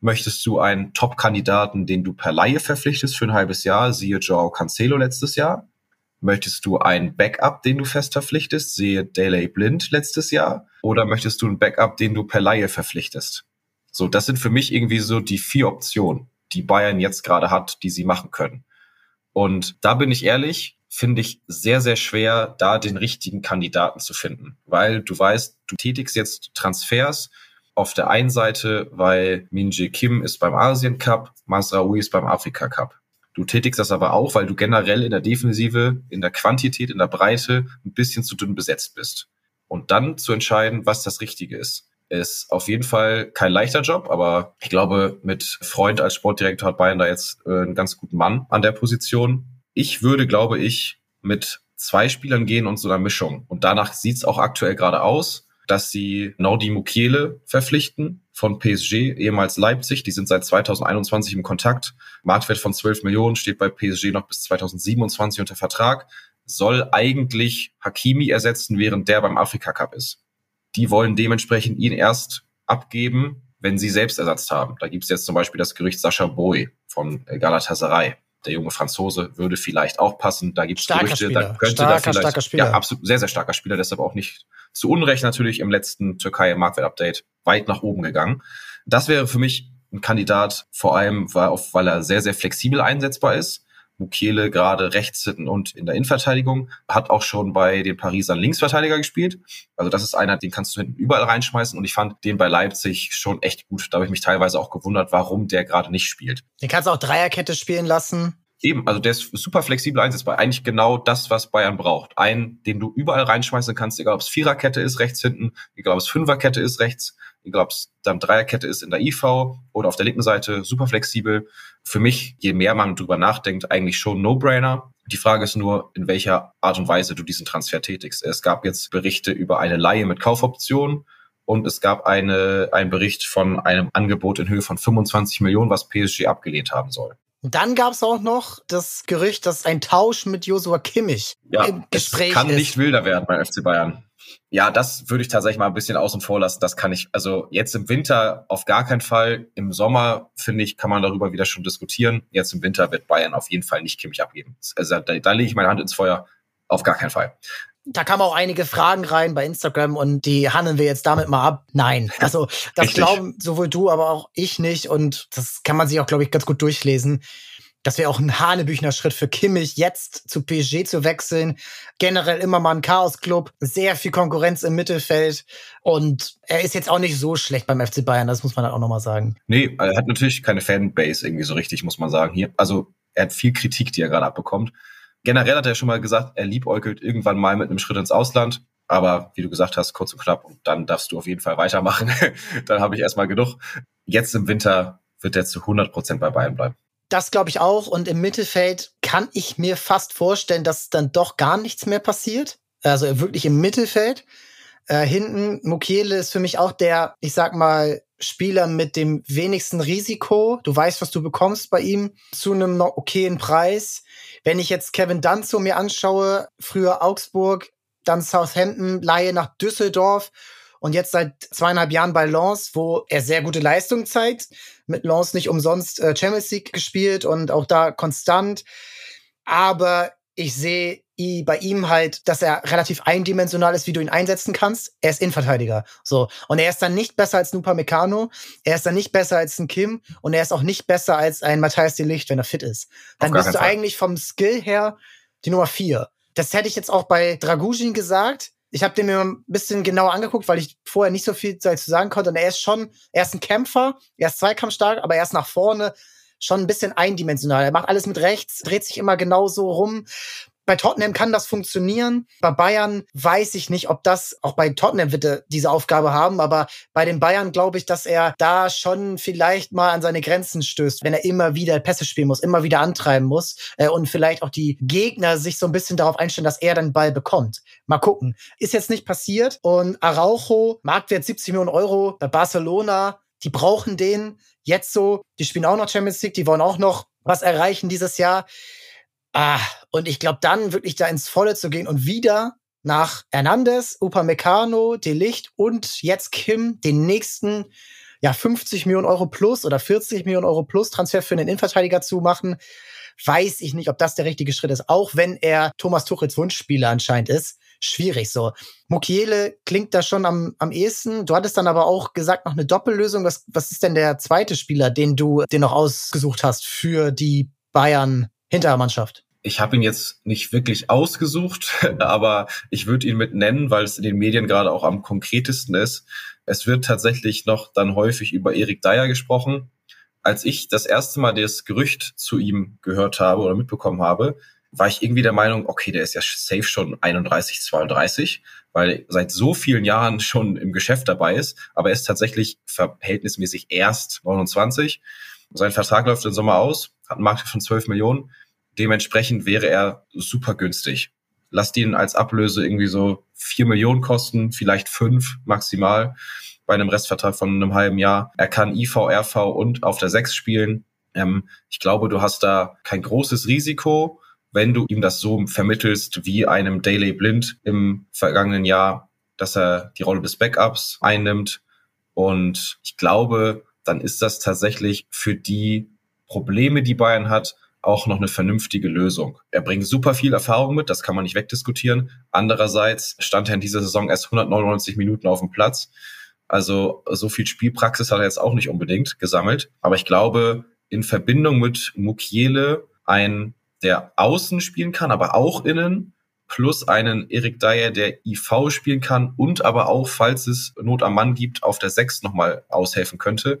Möchtest du einen Top-Kandidaten, den du per Laie verpflichtest für ein halbes Jahr, siehe Joao Cancelo letztes Jahr? Möchtest du einen Backup, den du fest verpflichtest, sehe Daley Blind letztes Jahr? Oder möchtest du einen Backup, den du per Laie verpflichtest? So, das sind für mich irgendwie so die vier Optionen, die Bayern jetzt gerade hat, die sie machen können. Und da bin ich ehrlich, finde ich sehr, sehr schwer, da den richtigen Kandidaten zu finden. Weil du weißt, du tätigst jetzt Transfers auf der einen Seite, weil Minje Kim ist beim Asien Cup, Masraoui ist beim Afrika Cup. Du tätigst das aber auch, weil du generell in der Defensive, in der Quantität, in der Breite ein bisschen zu dünn besetzt bist. Und dann zu entscheiden, was das Richtige ist, ist auf jeden Fall kein leichter Job, aber ich glaube, mit Freund als Sportdirektor hat Bayern da jetzt äh, einen ganz guten Mann an der Position. Ich würde, glaube ich, mit zwei Spielern gehen und so einer Mischung. Und danach sieht es auch aktuell gerade aus, dass sie Nordi Mukiele verpflichten von PSG, ehemals Leipzig. Die sind seit 2021 im Kontakt. Marktwert von 12 Millionen steht bei PSG noch bis 2027 unter Vertrag. Soll eigentlich Hakimi ersetzen, während der beim Afrika Cup ist. Die wollen dementsprechend ihn erst abgeben, wenn sie selbst Ersatz haben. Da gibt es jetzt zum Beispiel das Gerücht Sascha Boy von Galatasaray der junge Franzose würde vielleicht auch passen. Da gibt es Gerüchte, Spieler. da könnte starker, da vielleicht, starker Spieler. ja, absolut sehr, sehr starker Spieler, deshalb auch nicht zu Unrecht natürlich im letzten Türkei-Marktwert-Update weit nach oben gegangen. Das wäre für mich ein Kandidat, vor allem, weil, weil er sehr, sehr flexibel einsetzbar ist. Mukiele gerade rechts und in der Innenverteidigung, hat auch schon bei den Parisern Linksverteidiger gespielt. Also das ist einer, den kannst du hinten überall reinschmeißen und ich fand den bei Leipzig schon echt gut. Da habe ich mich teilweise auch gewundert, warum der gerade nicht spielt. Den kannst du auch Dreierkette spielen lassen. Eben, also der ist super flexibel einsetzbar. Eigentlich genau das, was Bayern braucht. Einen, den du überall reinschmeißen kannst, egal ob es Viererkette ist rechts hinten, egal ob es Fünferkette ist rechts, egal ob es dann Dreierkette ist in der IV oder auf der linken Seite, super flexibel. Für mich, je mehr man drüber nachdenkt, eigentlich schon No-Brainer. Die Frage ist nur, in welcher Art und Weise du diesen Transfer tätigst. Es gab jetzt Berichte über eine Laie mit Kaufoption und es gab eine, einen Bericht von einem Angebot in Höhe von 25 Millionen, was PSG abgelehnt haben soll. Und dann gab es auch noch das Gerücht, dass ein Tausch mit Joshua Kimmich ja, im Gespräch es kann ist. nicht wilder werden beim FC Bayern. Ja, das würde ich tatsächlich mal ein bisschen außen vor lassen. Das kann ich, also jetzt im Winter auf gar keinen Fall. Im Sommer, finde ich, kann man darüber wieder schon diskutieren. Jetzt im Winter wird Bayern auf jeden Fall nicht Kimmich abgeben. Also da, da lege ich meine Hand ins Feuer. Auf gar keinen Fall da kamen auch einige Fragen rein bei Instagram und die handeln wir jetzt damit mal ab. Nein, also das Richtig. glauben sowohl du, aber auch ich nicht und das kann man sich auch, glaube ich, ganz gut durchlesen. Das wäre auch ein Hanebüchner Schritt für Kimmich, jetzt zu PSG zu wechseln. Generell immer mal ein Chaos-Club, sehr viel Konkurrenz im Mittelfeld und er ist jetzt auch nicht so schlecht beim FC Bayern, das muss man dann auch nochmal sagen. Nee, er hat natürlich keine Fanbase irgendwie so richtig, muss man sagen hier. Also er hat viel Kritik, die er gerade abbekommt generell hat er schon mal gesagt, er liebäugelt irgendwann mal mit einem Schritt ins Ausland. Aber wie du gesagt hast, kurz und knapp, und dann darfst du auf jeden Fall weitermachen. dann habe ich erstmal genug. Jetzt im Winter wird er zu 100 Prozent bei Bayern bleiben. Das glaube ich auch. Und im Mittelfeld kann ich mir fast vorstellen, dass dann doch gar nichts mehr passiert. Also wirklich im Mittelfeld. Äh, hinten, Mukiele ist für mich auch der, ich sag mal, Spieler mit dem wenigsten Risiko. Du weißt, was du bekommst bei ihm zu einem okayen Preis. Wenn ich jetzt Kevin Danzo mir anschaue, früher Augsburg, dann Southampton, Laie nach Düsseldorf und jetzt seit zweieinhalb Jahren bei Lens, wo er sehr gute Leistung zeigt. Mit Lens nicht umsonst äh, Champions League gespielt und auch da konstant. Aber ich sehe bei ihm halt, dass er relativ eindimensional ist, wie du ihn einsetzen kannst. Er ist Innenverteidiger. So. Und er ist dann nicht besser als ein Upamecano. Er ist dann nicht besser als ein Kim. Und er ist auch nicht besser als ein Matthias de Licht, wenn er fit ist. Dann bist du Fall. eigentlich vom Skill her die Nummer vier. Das hätte ich jetzt auch bei Dragujin gesagt. Ich habe den mir ein bisschen genauer angeguckt, weil ich vorher nicht so viel dazu sagen konnte. Und er ist schon, er ist ein Kämpfer, er ist zweikampfstark, aber er ist nach vorne schon ein bisschen eindimensional. Er macht alles mit rechts, dreht sich immer genauso rum. Bei Tottenham kann das funktionieren. Bei Bayern weiß ich nicht, ob das, auch bei Tottenham er diese Aufgabe haben, aber bei den Bayern glaube ich, dass er da schon vielleicht mal an seine Grenzen stößt, wenn er immer wieder Pässe spielen muss, immer wieder antreiben muss äh, und vielleicht auch die Gegner sich so ein bisschen darauf einstellen, dass er den Ball bekommt. Mal gucken. Ist jetzt nicht passiert und Araujo, Marktwert 70 Millionen Euro bei Barcelona, die brauchen den jetzt so. Die spielen auch noch Champions League, die wollen auch noch was erreichen dieses Jahr. Ah, und ich glaube, dann wirklich da ins Volle zu gehen und wieder nach Hernandez, Upamecano, Delicht und jetzt Kim den nächsten ja 50 Millionen Euro plus oder 40 Millionen Euro plus Transfer für einen Innenverteidiger zu machen, weiß ich nicht, ob das der richtige Schritt ist. Auch wenn er Thomas Tuchels Wunschspieler anscheinend ist, schwierig so. Mukiele klingt da schon am, am ehesten. Du hattest dann aber auch gesagt, noch eine Doppellösung. Was, was ist denn der zweite Spieler, den du den noch ausgesucht hast für die Bayern Hintermannschaft? Ich habe ihn jetzt nicht wirklich ausgesucht, aber ich würde ihn mit nennen, weil es in den Medien gerade auch am konkretesten ist. Es wird tatsächlich noch dann häufig über Erik Dyer gesprochen. Als ich das erste Mal das Gerücht zu ihm gehört habe oder mitbekommen habe, war ich irgendwie der Meinung, okay, der ist ja safe schon 31, 32, weil seit so vielen Jahren schon im Geschäft dabei ist, aber er ist tatsächlich verhältnismäßig erst 29. Sein Vertrag läuft im Sommer aus, hat einen Markt von 12 Millionen Dementsprechend wäre er super günstig. Lasst ihn als Ablöse irgendwie so vier Millionen kosten, vielleicht fünf maximal bei einem Restvertrag von einem halben Jahr. Er kann IV, RV und auf der Sechs spielen. Ähm, ich glaube, du hast da kein großes Risiko, wenn du ihm das so vermittelst wie einem Daily Blind im vergangenen Jahr, dass er die Rolle des Backups einnimmt. Und ich glaube, dann ist das tatsächlich für die Probleme, die Bayern hat, auch noch eine vernünftige Lösung. Er bringt super viel Erfahrung mit, das kann man nicht wegdiskutieren. Andererseits stand er in dieser Saison erst 199 Minuten auf dem Platz. Also so viel Spielpraxis hat er jetzt auch nicht unbedingt gesammelt. Aber ich glaube, in Verbindung mit Mukiele, ein, der außen spielen kann, aber auch innen, plus einen Erik Dyer, der IV spielen kann und aber auch, falls es Not am Mann gibt, auf der 6 nochmal aushelfen könnte,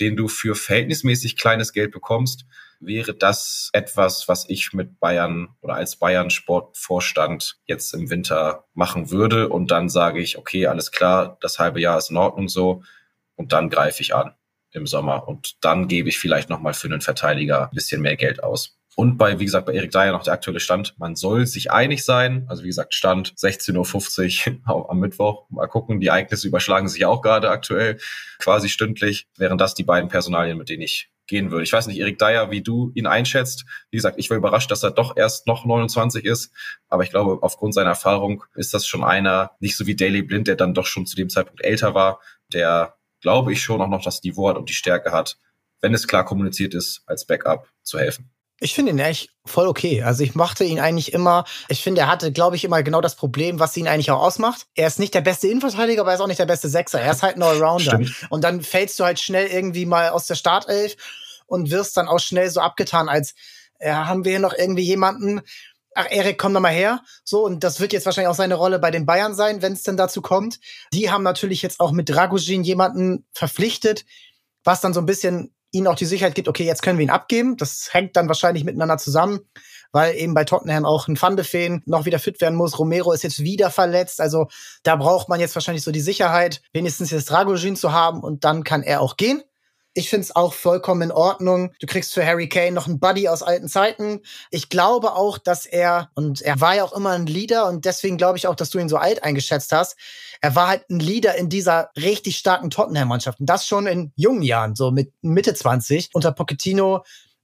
den du für verhältnismäßig kleines Geld bekommst, wäre das etwas, was ich mit Bayern oder als Bayern Sportvorstand jetzt im Winter machen würde. Und dann sage ich, okay, alles klar, das halbe Jahr ist in Ordnung so. Und dann greife ich an im Sommer. Und dann gebe ich vielleicht nochmal für einen Verteidiger ein bisschen mehr Geld aus. Und bei, wie gesagt, bei Erik Dyer noch der aktuelle Stand. Man soll sich einig sein. Also wie gesagt, Stand 16.50 Uhr am Mittwoch. Mal gucken. Die Ereignisse überschlagen sich auch gerade aktuell quasi stündlich. Wären das die beiden Personalien, mit denen ich gehen würde. Ich weiß nicht, Erik Dyer, wie du ihn einschätzt. Wie gesagt, ich war überrascht, dass er doch erst noch 29 ist. Aber ich glaube, aufgrund seiner Erfahrung ist das schon einer, nicht so wie Daily Blind, der dann doch schon zu dem Zeitpunkt älter war, der, glaube ich, schon auch noch das Niveau hat und die Stärke hat, wenn es klar kommuniziert ist, als Backup zu helfen. Ich finde ihn echt voll okay. Also ich mochte ihn eigentlich immer. Ich finde, er hatte, glaube ich, immer genau das Problem, was ihn eigentlich auch ausmacht. Er ist nicht der beste Innenverteidiger, aber er ist auch nicht der beste Sechser. Er ist halt ein Allrounder. Und dann fällst du halt schnell irgendwie mal aus der Startelf und wirst dann auch schnell so abgetan, als ja, haben wir hier noch irgendwie jemanden, ach Erik, komm doch mal her. So, und das wird jetzt wahrscheinlich auch seine Rolle bei den Bayern sein, wenn es denn dazu kommt. Die haben natürlich jetzt auch mit Dragojin jemanden verpflichtet, was dann so ein bisschen ihnen auch die Sicherheit gibt, okay, jetzt können wir ihn abgeben. Das hängt dann wahrscheinlich miteinander zusammen, weil eben bei Tottenham auch ein Van de Feen noch wieder fit werden muss. Romero ist jetzt wieder verletzt. Also da braucht man jetzt wahrscheinlich so die Sicherheit, wenigstens jetzt Dragojin zu haben und dann kann er auch gehen. Ich finde es auch vollkommen in Ordnung. Du kriegst für Harry Kane noch einen Buddy aus alten Zeiten. Ich glaube auch, dass er, und er war ja auch immer ein Leader und deswegen glaube ich auch, dass du ihn so alt eingeschätzt hast. Er war halt ein Leader in dieser richtig starken Tottenham-Mannschaft. Und das schon in jungen Jahren, so mit Mitte 20. Unter Pochettino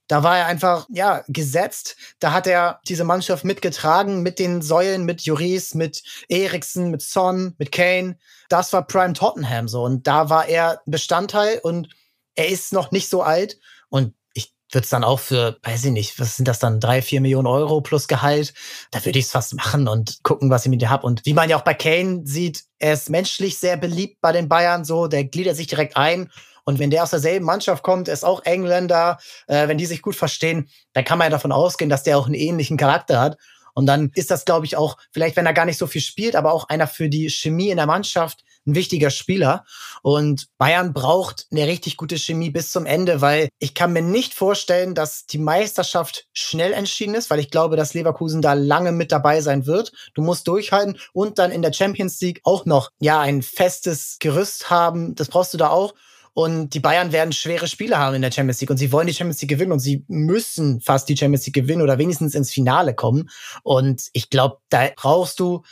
da war er einfach, ja, gesetzt. Da hat er diese Mannschaft mitgetragen mit den Säulen, mit Juris, mit Eriksen, mit Son, mit Kane. Das war Prime Tottenham so. Und da war er Bestandteil und er ist noch nicht so alt und ich wird es dann auch für, weiß ich nicht, was sind das dann, drei, vier Millionen Euro plus Gehalt? Da würde ich es fast machen und gucken, was ich mit dir hab. Und wie man ja auch bei Kane sieht, er ist menschlich sehr beliebt bei den Bayern so, der gliedert sich direkt ein. Und wenn der aus derselben Mannschaft kommt, ist auch Engländer, äh, wenn die sich gut verstehen, dann kann man ja davon ausgehen, dass der auch einen ähnlichen Charakter hat. Und dann ist das, glaube ich, auch, vielleicht wenn er gar nicht so viel spielt, aber auch einer für die Chemie in der Mannschaft, ein wichtiger Spieler. Und Bayern braucht eine richtig gute Chemie bis zum Ende, weil ich kann mir nicht vorstellen, dass die Meisterschaft schnell entschieden ist, weil ich glaube, dass Leverkusen da lange mit dabei sein wird. Du musst durchhalten und dann in der Champions League auch noch, ja, ein festes Gerüst haben. Das brauchst du da auch. Und die Bayern werden schwere Spiele haben in der Champions League und sie wollen die Champions League gewinnen und sie müssen fast die Champions League gewinnen oder wenigstens ins Finale kommen. Und ich glaube, da brauchst du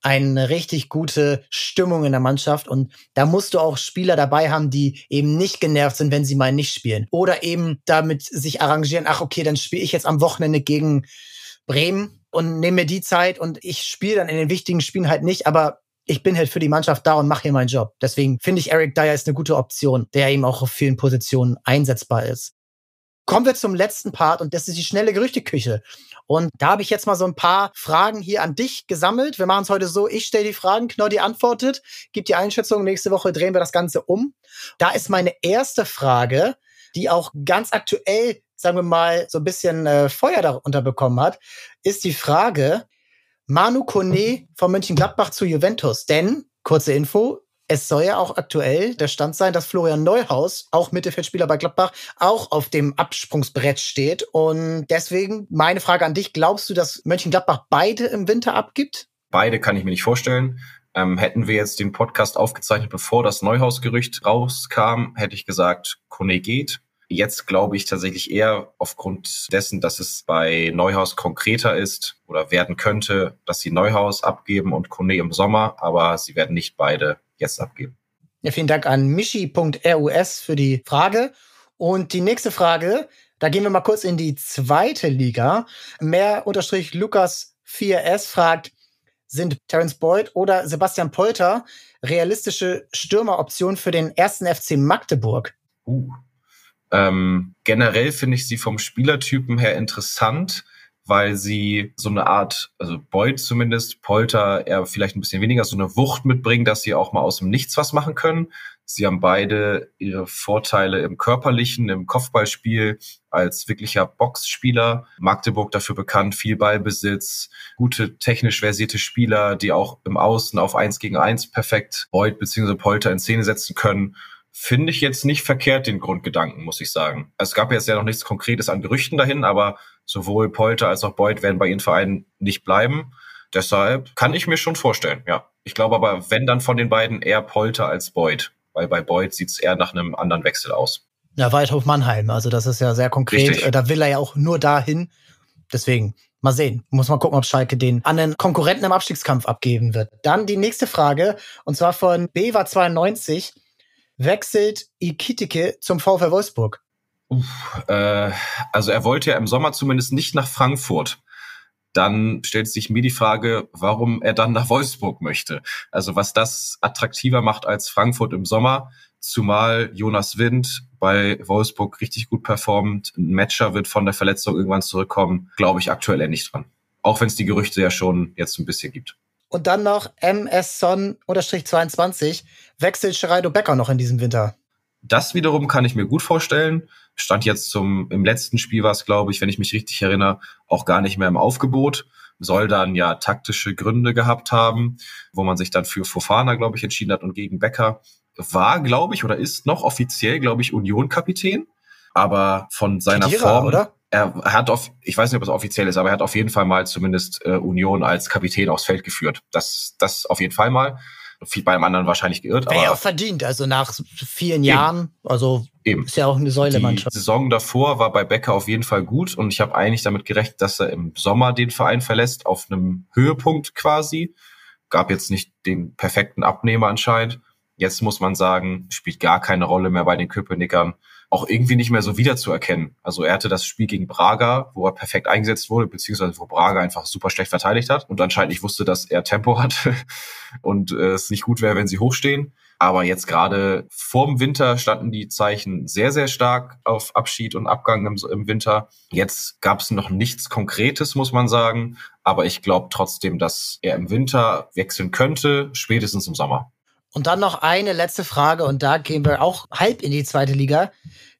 eine richtig gute Stimmung in der Mannschaft und da musst du auch Spieler dabei haben, die eben nicht genervt sind, wenn sie mal nicht spielen oder eben damit sich arrangieren, ach okay, dann spiele ich jetzt am Wochenende gegen Bremen und nehme mir die Zeit und ich spiele dann in den wichtigen Spielen halt nicht, aber ich bin halt für die Mannschaft da und mache hier meinen Job. Deswegen finde ich Eric Dyer ist eine gute Option, der eben auch auf vielen Positionen einsetzbar ist. Kommen wir zum letzten Part und das ist die schnelle Gerüchteküche. Und da habe ich jetzt mal so ein paar Fragen hier an dich gesammelt. Wir machen es heute so, ich stelle die Fragen, Knoddy antwortet, gibt die Einschätzung, nächste Woche drehen wir das Ganze um. Da ist meine erste Frage, die auch ganz aktuell, sagen wir mal, so ein bisschen äh, Feuer darunter bekommen hat, ist die Frage, Manu Kone von Mönchengladbach zu Juventus. Denn, kurze Info, es soll ja auch aktuell der Stand sein, dass Florian Neuhaus, auch Mittelfeldspieler bei Gladbach, auch auf dem Absprungsbrett steht. Und deswegen meine Frage an dich, glaubst du, dass Mönchengladbach beide im Winter abgibt? Beide kann ich mir nicht vorstellen. Ähm, hätten wir jetzt den Podcast aufgezeichnet, bevor das Neuhaus-Gerücht rauskam, hätte ich gesagt, Kone geht. Jetzt glaube ich tatsächlich eher aufgrund dessen, dass es bei Neuhaus konkreter ist oder werden könnte, dass sie Neuhaus abgeben und Kone im Sommer, aber sie werden nicht beide jetzt abgeben. Ja, vielen Dank an michi.rus für die Frage. Und die nächste Frage, da gehen wir mal kurz in die zweite Liga. Mehr unterstrich Lukas 4S fragt, sind Terence Boyd oder Sebastian Polter realistische Stürmeroptionen für den ersten FC Magdeburg? Uh. Ähm, generell finde ich sie vom Spielertypen her interessant weil sie so eine Art, also Boyd zumindest, Polter eher vielleicht ein bisschen weniger, so eine Wucht mitbringen, dass sie auch mal aus dem Nichts was machen können. Sie haben beide ihre Vorteile im körperlichen, im Kopfballspiel als wirklicher Boxspieler. Magdeburg dafür bekannt, viel Ballbesitz, gute technisch versierte Spieler, die auch im Außen auf eins gegen eins perfekt Boyd bzw. Polter in Szene setzen können finde ich jetzt nicht verkehrt, den Grundgedanken, muss ich sagen. Es gab jetzt ja noch nichts Konkretes an Gerüchten dahin, aber sowohl Polter als auch Boyd werden bei ihren Vereinen nicht bleiben. Deshalb kann ich mir schon vorstellen, ja. Ich glaube aber, wenn dann von den beiden eher Polter als Boyd, weil bei Boyd sieht es eher nach einem anderen Wechsel aus. Ja, Waldhof Mannheim, also das ist ja sehr konkret. Richtig. Da will er ja auch nur dahin. Deswegen, mal sehen. Muss mal gucken, ob Schalke den an den Konkurrenten im Abstiegskampf abgeben wird. Dann die nächste Frage, und zwar von Bewa92 wechselt Ikitike zum VfL Wolfsburg? Uff, äh, also er wollte ja im Sommer zumindest nicht nach Frankfurt. Dann stellt sich mir die Frage, warum er dann nach Wolfsburg möchte. Also was das attraktiver macht als Frankfurt im Sommer, zumal Jonas Wind bei Wolfsburg richtig gut performt. Ein Matcher wird von der Verletzung irgendwann zurückkommen, glaube ich aktuell eher nicht dran. Auch wenn es die Gerüchte ja schon jetzt ein bisschen gibt. Und dann noch MS Son-22. Wechselt Geraldo Becker noch in diesem Winter? Das wiederum kann ich mir gut vorstellen. Stand jetzt zum, im letzten Spiel war es, glaube ich, wenn ich mich richtig erinnere, auch gar nicht mehr im Aufgebot. Soll dann ja taktische Gründe gehabt haben, wo man sich dann für Fofana, glaube ich, entschieden hat und gegen Becker. War, glaube ich, oder ist noch offiziell, glaube ich, Union-Kapitän. Aber von seiner Kedira, Form. Oder? Er hat auf, ich weiß nicht, ob es offiziell ist, aber er hat auf jeden Fall mal zumindest äh, Union als Kapitän aufs Feld geführt. Das, das auf jeden Fall mal. Viel bei einem anderen wahrscheinlich geirrt. Wäre ja auch verdient, also nach vielen eben. Jahren, also eben. ist ja auch eine Säulemannschaft. Die Saison davor war bei Becker auf jeden Fall gut und ich habe eigentlich damit gerechnet, dass er im Sommer den Verein verlässt, auf einem Höhepunkt quasi. Gab jetzt nicht den perfekten Abnehmer anscheinend. Jetzt muss man sagen, spielt gar keine Rolle mehr bei den Köpenickern auch irgendwie nicht mehr so wiederzuerkennen. Also er hatte das Spiel gegen Braga, wo er perfekt eingesetzt wurde, beziehungsweise wo Braga einfach super schlecht verteidigt hat und anscheinend nicht wusste, dass er Tempo hat und äh, es nicht gut wäre, wenn sie hochstehen. Aber jetzt gerade vorm Winter standen die Zeichen sehr, sehr stark auf Abschied und Abgang im, im Winter. Jetzt gab es noch nichts Konkretes, muss man sagen. Aber ich glaube trotzdem, dass er im Winter wechseln könnte, spätestens im Sommer. Und dann noch eine letzte Frage und da gehen wir auch halb in die zweite Liga.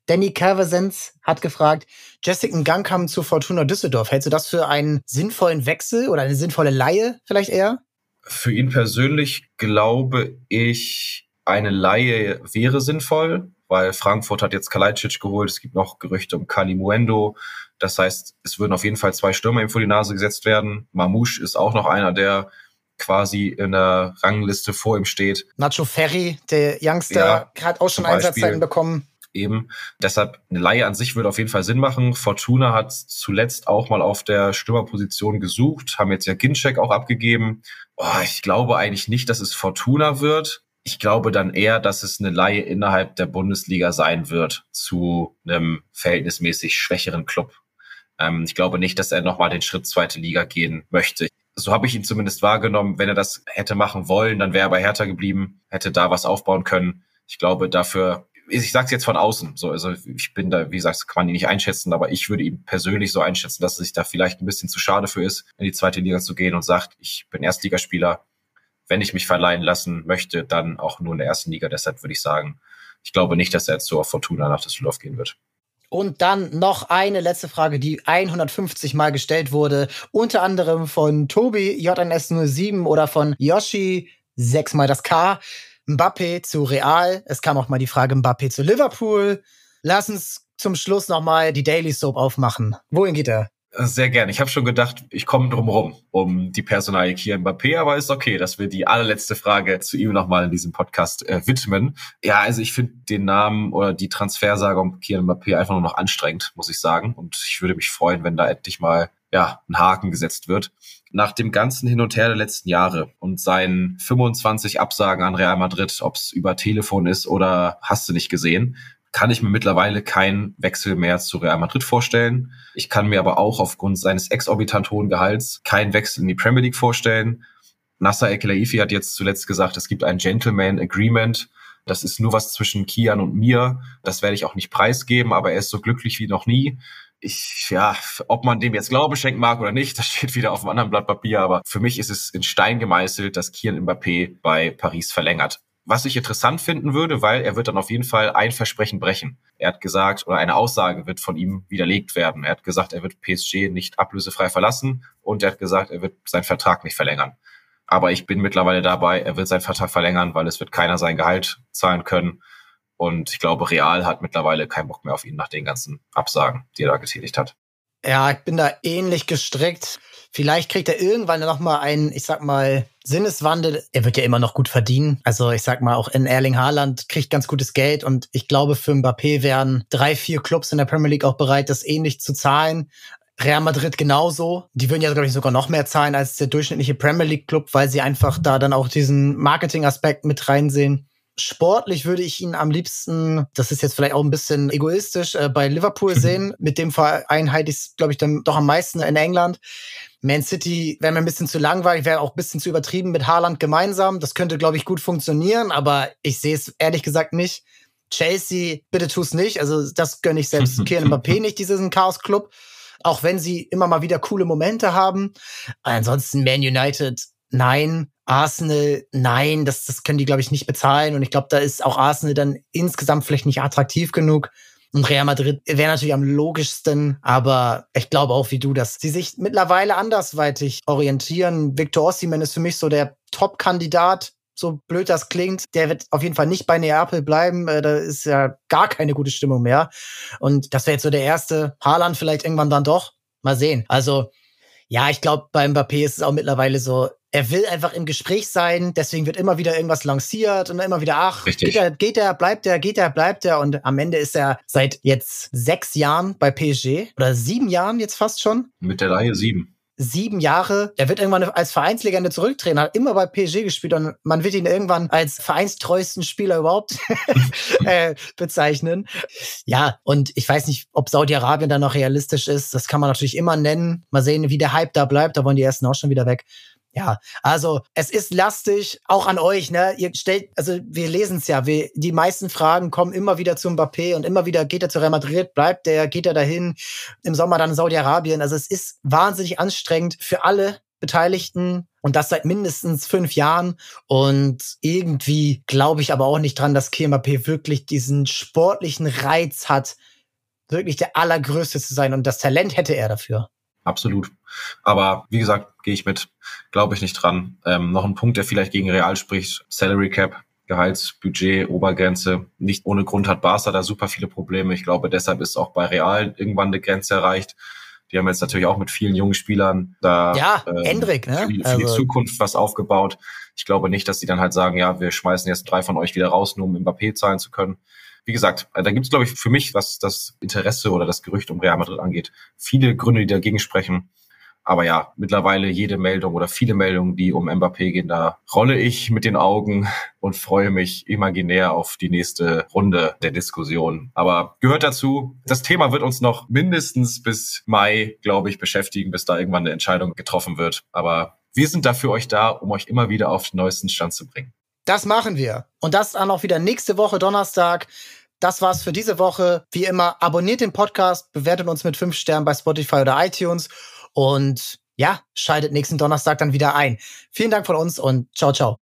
Danny Calversens hat gefragt, Jessica Gang kam zu Fortuna Düsseldorf. Hältst du das für einen sinnvollen Wechsel oder eine sinnvolle Laie vielleicht eher? Für ihn persönlich glaube ich, eine Laie wäre sinnvoll, weil Frankfurt hat jetzt Kalajdzic geholt. Es gibt noch Gerüchte um Kalimuendo. Das heißt, es würden auf jeden Fall zwei Stürmer ihm vor die Nase gesetzt werden. Mamouche ist auch noch einer, der quasi in der Rangliste vor ihm steht. Nacho Ferry, der Youngster, ja, hat auch schon Einsatzzeiten bekommen eben. Deshalb eine Laie an sich würde auf jeden Fall Sinn machen. Fortuna hat zuletzt auch mal auf der Stürmerposition gesucht, haben jetzt ja Ginczek auch abgegeben. Oh, ich glaube eigentlich nicht, dass es Fortuna wird. Ich glaube dann eher, dass es eine Laie innerhalb der Bundesliga sein wird zu einem verhältnismäßig schwächeren Club. Ähm, ich glaube nicht, dass er nochmal den Schritt zweite Liga gehen möchte. So habe ich ihn zumindest wahrgenommen. Wenn er das hätte machen wollen, dann wäre er bei Hertha geblieben, hätte da was aufbauen können. Ich glaube, dafür ich sage es jetzt von außen, so, also ich bin da, wie gesagt, kann man ihn nicht einschätzen, aber ich würde ihn persönlich so einschätzen, dass es sich da vielleicht ein bisschen zu schade für ist, in die zweite Liga zu gehen und sagt, ich bin Erstligaspieler, wenn ich mich verleihen lassen möchte, dann auch nur in der ersten Liga. Deshalb würde ich sagen, ich glaube nicht, dass er jetzt zur Fortuna nach Düsseldorf gehen wird. Und dann noch eine letzte Frage, die 150 Mal gestellt wurde, unter anderem von Tobi JNS07 oder von Yoshi, sechsmal das K. Mbappé zu Real. Es kam auch mal die Frage Mbappé zu Liverpool. Lass uns zum Schluss nochmal die Daily Soap aufmachen. Wohin geht er? Sehr gerne. Ich habe schon gedacht, ich komme drum rum um die Personalie Kian Mbappé, aber ist okay, dass wir die allerletzte Frage zu ihm nochmal in diesem Podcast äh, widmen. Ja, also ich finde den Namen oder die Transfersage um Kian Mbappé einfach nur noch anstrengend, muss ich sagen. Und ich würde mich freuen, wenn da endlich mal ja, ein Haken gesetzt wird nach dem ganzen Hin und Her der letzten Jahre und seinen 25 Absagen an Real Madrid, ob es über Telefon ist oder hast du nicht gesehen, kann ich mir mittlerweile keinen Wechsel mehr zu Real Madrid vorstellen. Ich kann mir aber auch aufgrund seines exorbitant hohen Gehalts keinen Wechsel in die Premier League vorstellen. Nasser El-Khelaifi hat jetzt zuletzt gesagt, es gibt ein Gentleman Agreement. Das ist nur was zwischen Kian und mir. Das werde ich auch nicht preisgeben, aber er ist so glücklich wie noch nie ich, ja, ob man dem jetzt Glaube schenken mag oder nicht, das steht wieder auf einem anderen Blatt Papier, aber für mich ist es in Stein gemeißelt, dass Kian Mbappé bei Paris verlängert. Was ich interessant finden würde, weil er wird dann auf jeden Fall ein Versprechen brechen. Er hat gesagt, oder eine Aussage wird von ihm widerlegt werden. Er hat gesagt, er wird PSG nicht ablösefrei verlassen und er hat gesagt, er wird seinen Vertrag nicht verlängern. Aber ich bin mittlerweile dabei, er wird seinen Vertrag verlängern, weil es wird keiner sein Gehalt zahlen können. Und ich glaube, Real hat mittlerweile keinen Bock mehr auf ihn nach den ganzen Absagen, die er da getätigt hat. Ja, ich bin da ähnlich gestrickt. Vielleicht kriegt er irgendwann noch mal einen, ich sag mal, Sinneswandel. Er wird ja immer noch gut verdienen. Also ich sag mal, auch in Erling Haaland kriegt ganz gutes Geld und ich glaube, für Mbappé wären drei, vier Clubs in der Premier League auch bereit, das ähnlich zu zahlen. Real Madrid genauso. Die würden ja, glaube ich, sogar noch mehr zahlen als der durchschnittliche Premier League Club, weil sie einfach da dann auch diesen Marketing-Aspekt mit reinsehen. Sportlich würde ich ihn am liebsten, das ist jetzt vielleicht auch ein bisschen egoistisch, äh, bei Liverpool sehen. Mit dem Verein halte ich es, glaube ich, dann doch am meisten in England. Man City wäre mir ein bisschen zu langweilig, wäre auch ein bisschen zu übertrieben mit Haaland gemeinsam. Das könnte, glaube ich, gut funktionieren, aber ich sehe es ehrlich gesagt nicht. Chelsea, bitte tu es nicht. Also das gönne ich selbst Kian Mbappé nicht, diesen Chaos-Club. Auch wenn sie immer mal wieder coole Momente haben. Ansonsten Man United, nein. Arsenal, nein, das, das können die, glaube ich, nicht bezahlen. Und ich glaube, da ist auch Arsenal dann insgesamt vielleicht nicht attraktiv genug. Und Real Madrid wäre natürlich am logischsten, aber ich glaube auch wie du, dass sie sich mittlerweile andersweitig orientieren. Victor Osimhen ist für mich so der Top-Kandidat, so blöd das klingt. Der wird auf jeden Fall nicht bei Neapel bleiben. Äh, da ist ja gar keine gute Stimmung mehr. Und das wäre jetzt so der erste. Haaland vielleicht irgendwann dann doch. Mal sehen. Also ja, ich glaube, beim Mbappé ist es auch mittlerweile so, er will einfach im Gespräch sein, deswegen wird immer wieder irgendwas lanciert und immer wieder, ach, Richtig. geht er, geht er, bleibt er, geht er, bleibt er und am Ende ist er seit jetzt sechs Jahren bei PSG oder sieben Jahren jetzt fast schon. Mit der Reihe sieben sieben Jahre. Der wird irgendwann als Vereinslegende zurücktreten, hat immer bei PSG gespielt und man wird ihn irgendwann als vereinstreuesten Spieler überhaupt äh, bezeichnen. Ja, und ich weiß nicht, ob Saudi-Arabien da noch realistisch ist. Das kann man natürlich immer nennen. Mal sehen, wie der Hype da bleibt. Da wollen die ersten auch schon wieder weg. Ja, also es ist lastig, auch an euch, ne? Ihr stellt, also wir lesen es ja, wir, die meisten Fragen kommen immer wieder zu Mbappé und immer wieder geht er zu Real Madrid, bleibt der, geht er dahin, im Sommer dann Saudi-Arabien. Also es ist wahnsinnig anstrengend für alle Beteiligten und das seit mindestens fünf Jahren. Und irgendwie glaube ich aber auch nicht dran, dass KMAP wirklich diesen sportlichen Reiz hat, wirklich der allergrößte zu sein. Und das Talent hätte er dafür. Absolut. Aber wie gesagt, gehe ich mit, glaube ich nicht dran. Ähm, noch ein Punkt, der vielleicht gegen Real spricht, Salary Cap. Gehaltsbudget, Obergrenze. Nicht ohne Grund hat Barca da super viele Probleme. Ich glaube, deshalb ist auch bei Real irgendwann eine Grenze erreicht. Die haben jetzt natürlich auch mit vielen jungen Spielern da ja, ähm, Endrick, ne? für, die, für also. die Zukunft was aufgebaut. Ich glaube nicht, dass die dann halt sagen, ja, wir schmeißen jetzt drei von euch wieder raus, nur um Mbappé zahlen zu können wie gesagt, äh, da gibt es, glaube ich, für mich, was das Interesse oder das Gerücht um Real Madrid angeht, viele Gründe, die dagegen sprechen. Aber ja, mittlerweile jede Meldung oder viele Meldungen, die um Mbappé gehen, da rolle ich mit den Augen und freue mich imaginär auf die nächste Runde der Diskussion. Aber gehört dazu, das Thema wird uns noch mindestens bis Mai, glaube ich, beschäftigen, bis da irgendwann eine Entscheidung getroffen wird. Aber wir sind da für euch da, um euch immer wieder auf den neuesten Stand zu bringen. Das machen wir. Und das dann auch wieder nächste Woche Donnerstag. Das war's für diese Woche. Wie immer, abonniert den Podcast, bewertet uns mit fünf Sternen bei Spotify oder iTunes und ja, schaltet nächsten Donnerstag dann wieder ein. Vielen Dank von uns und ciao, ciao.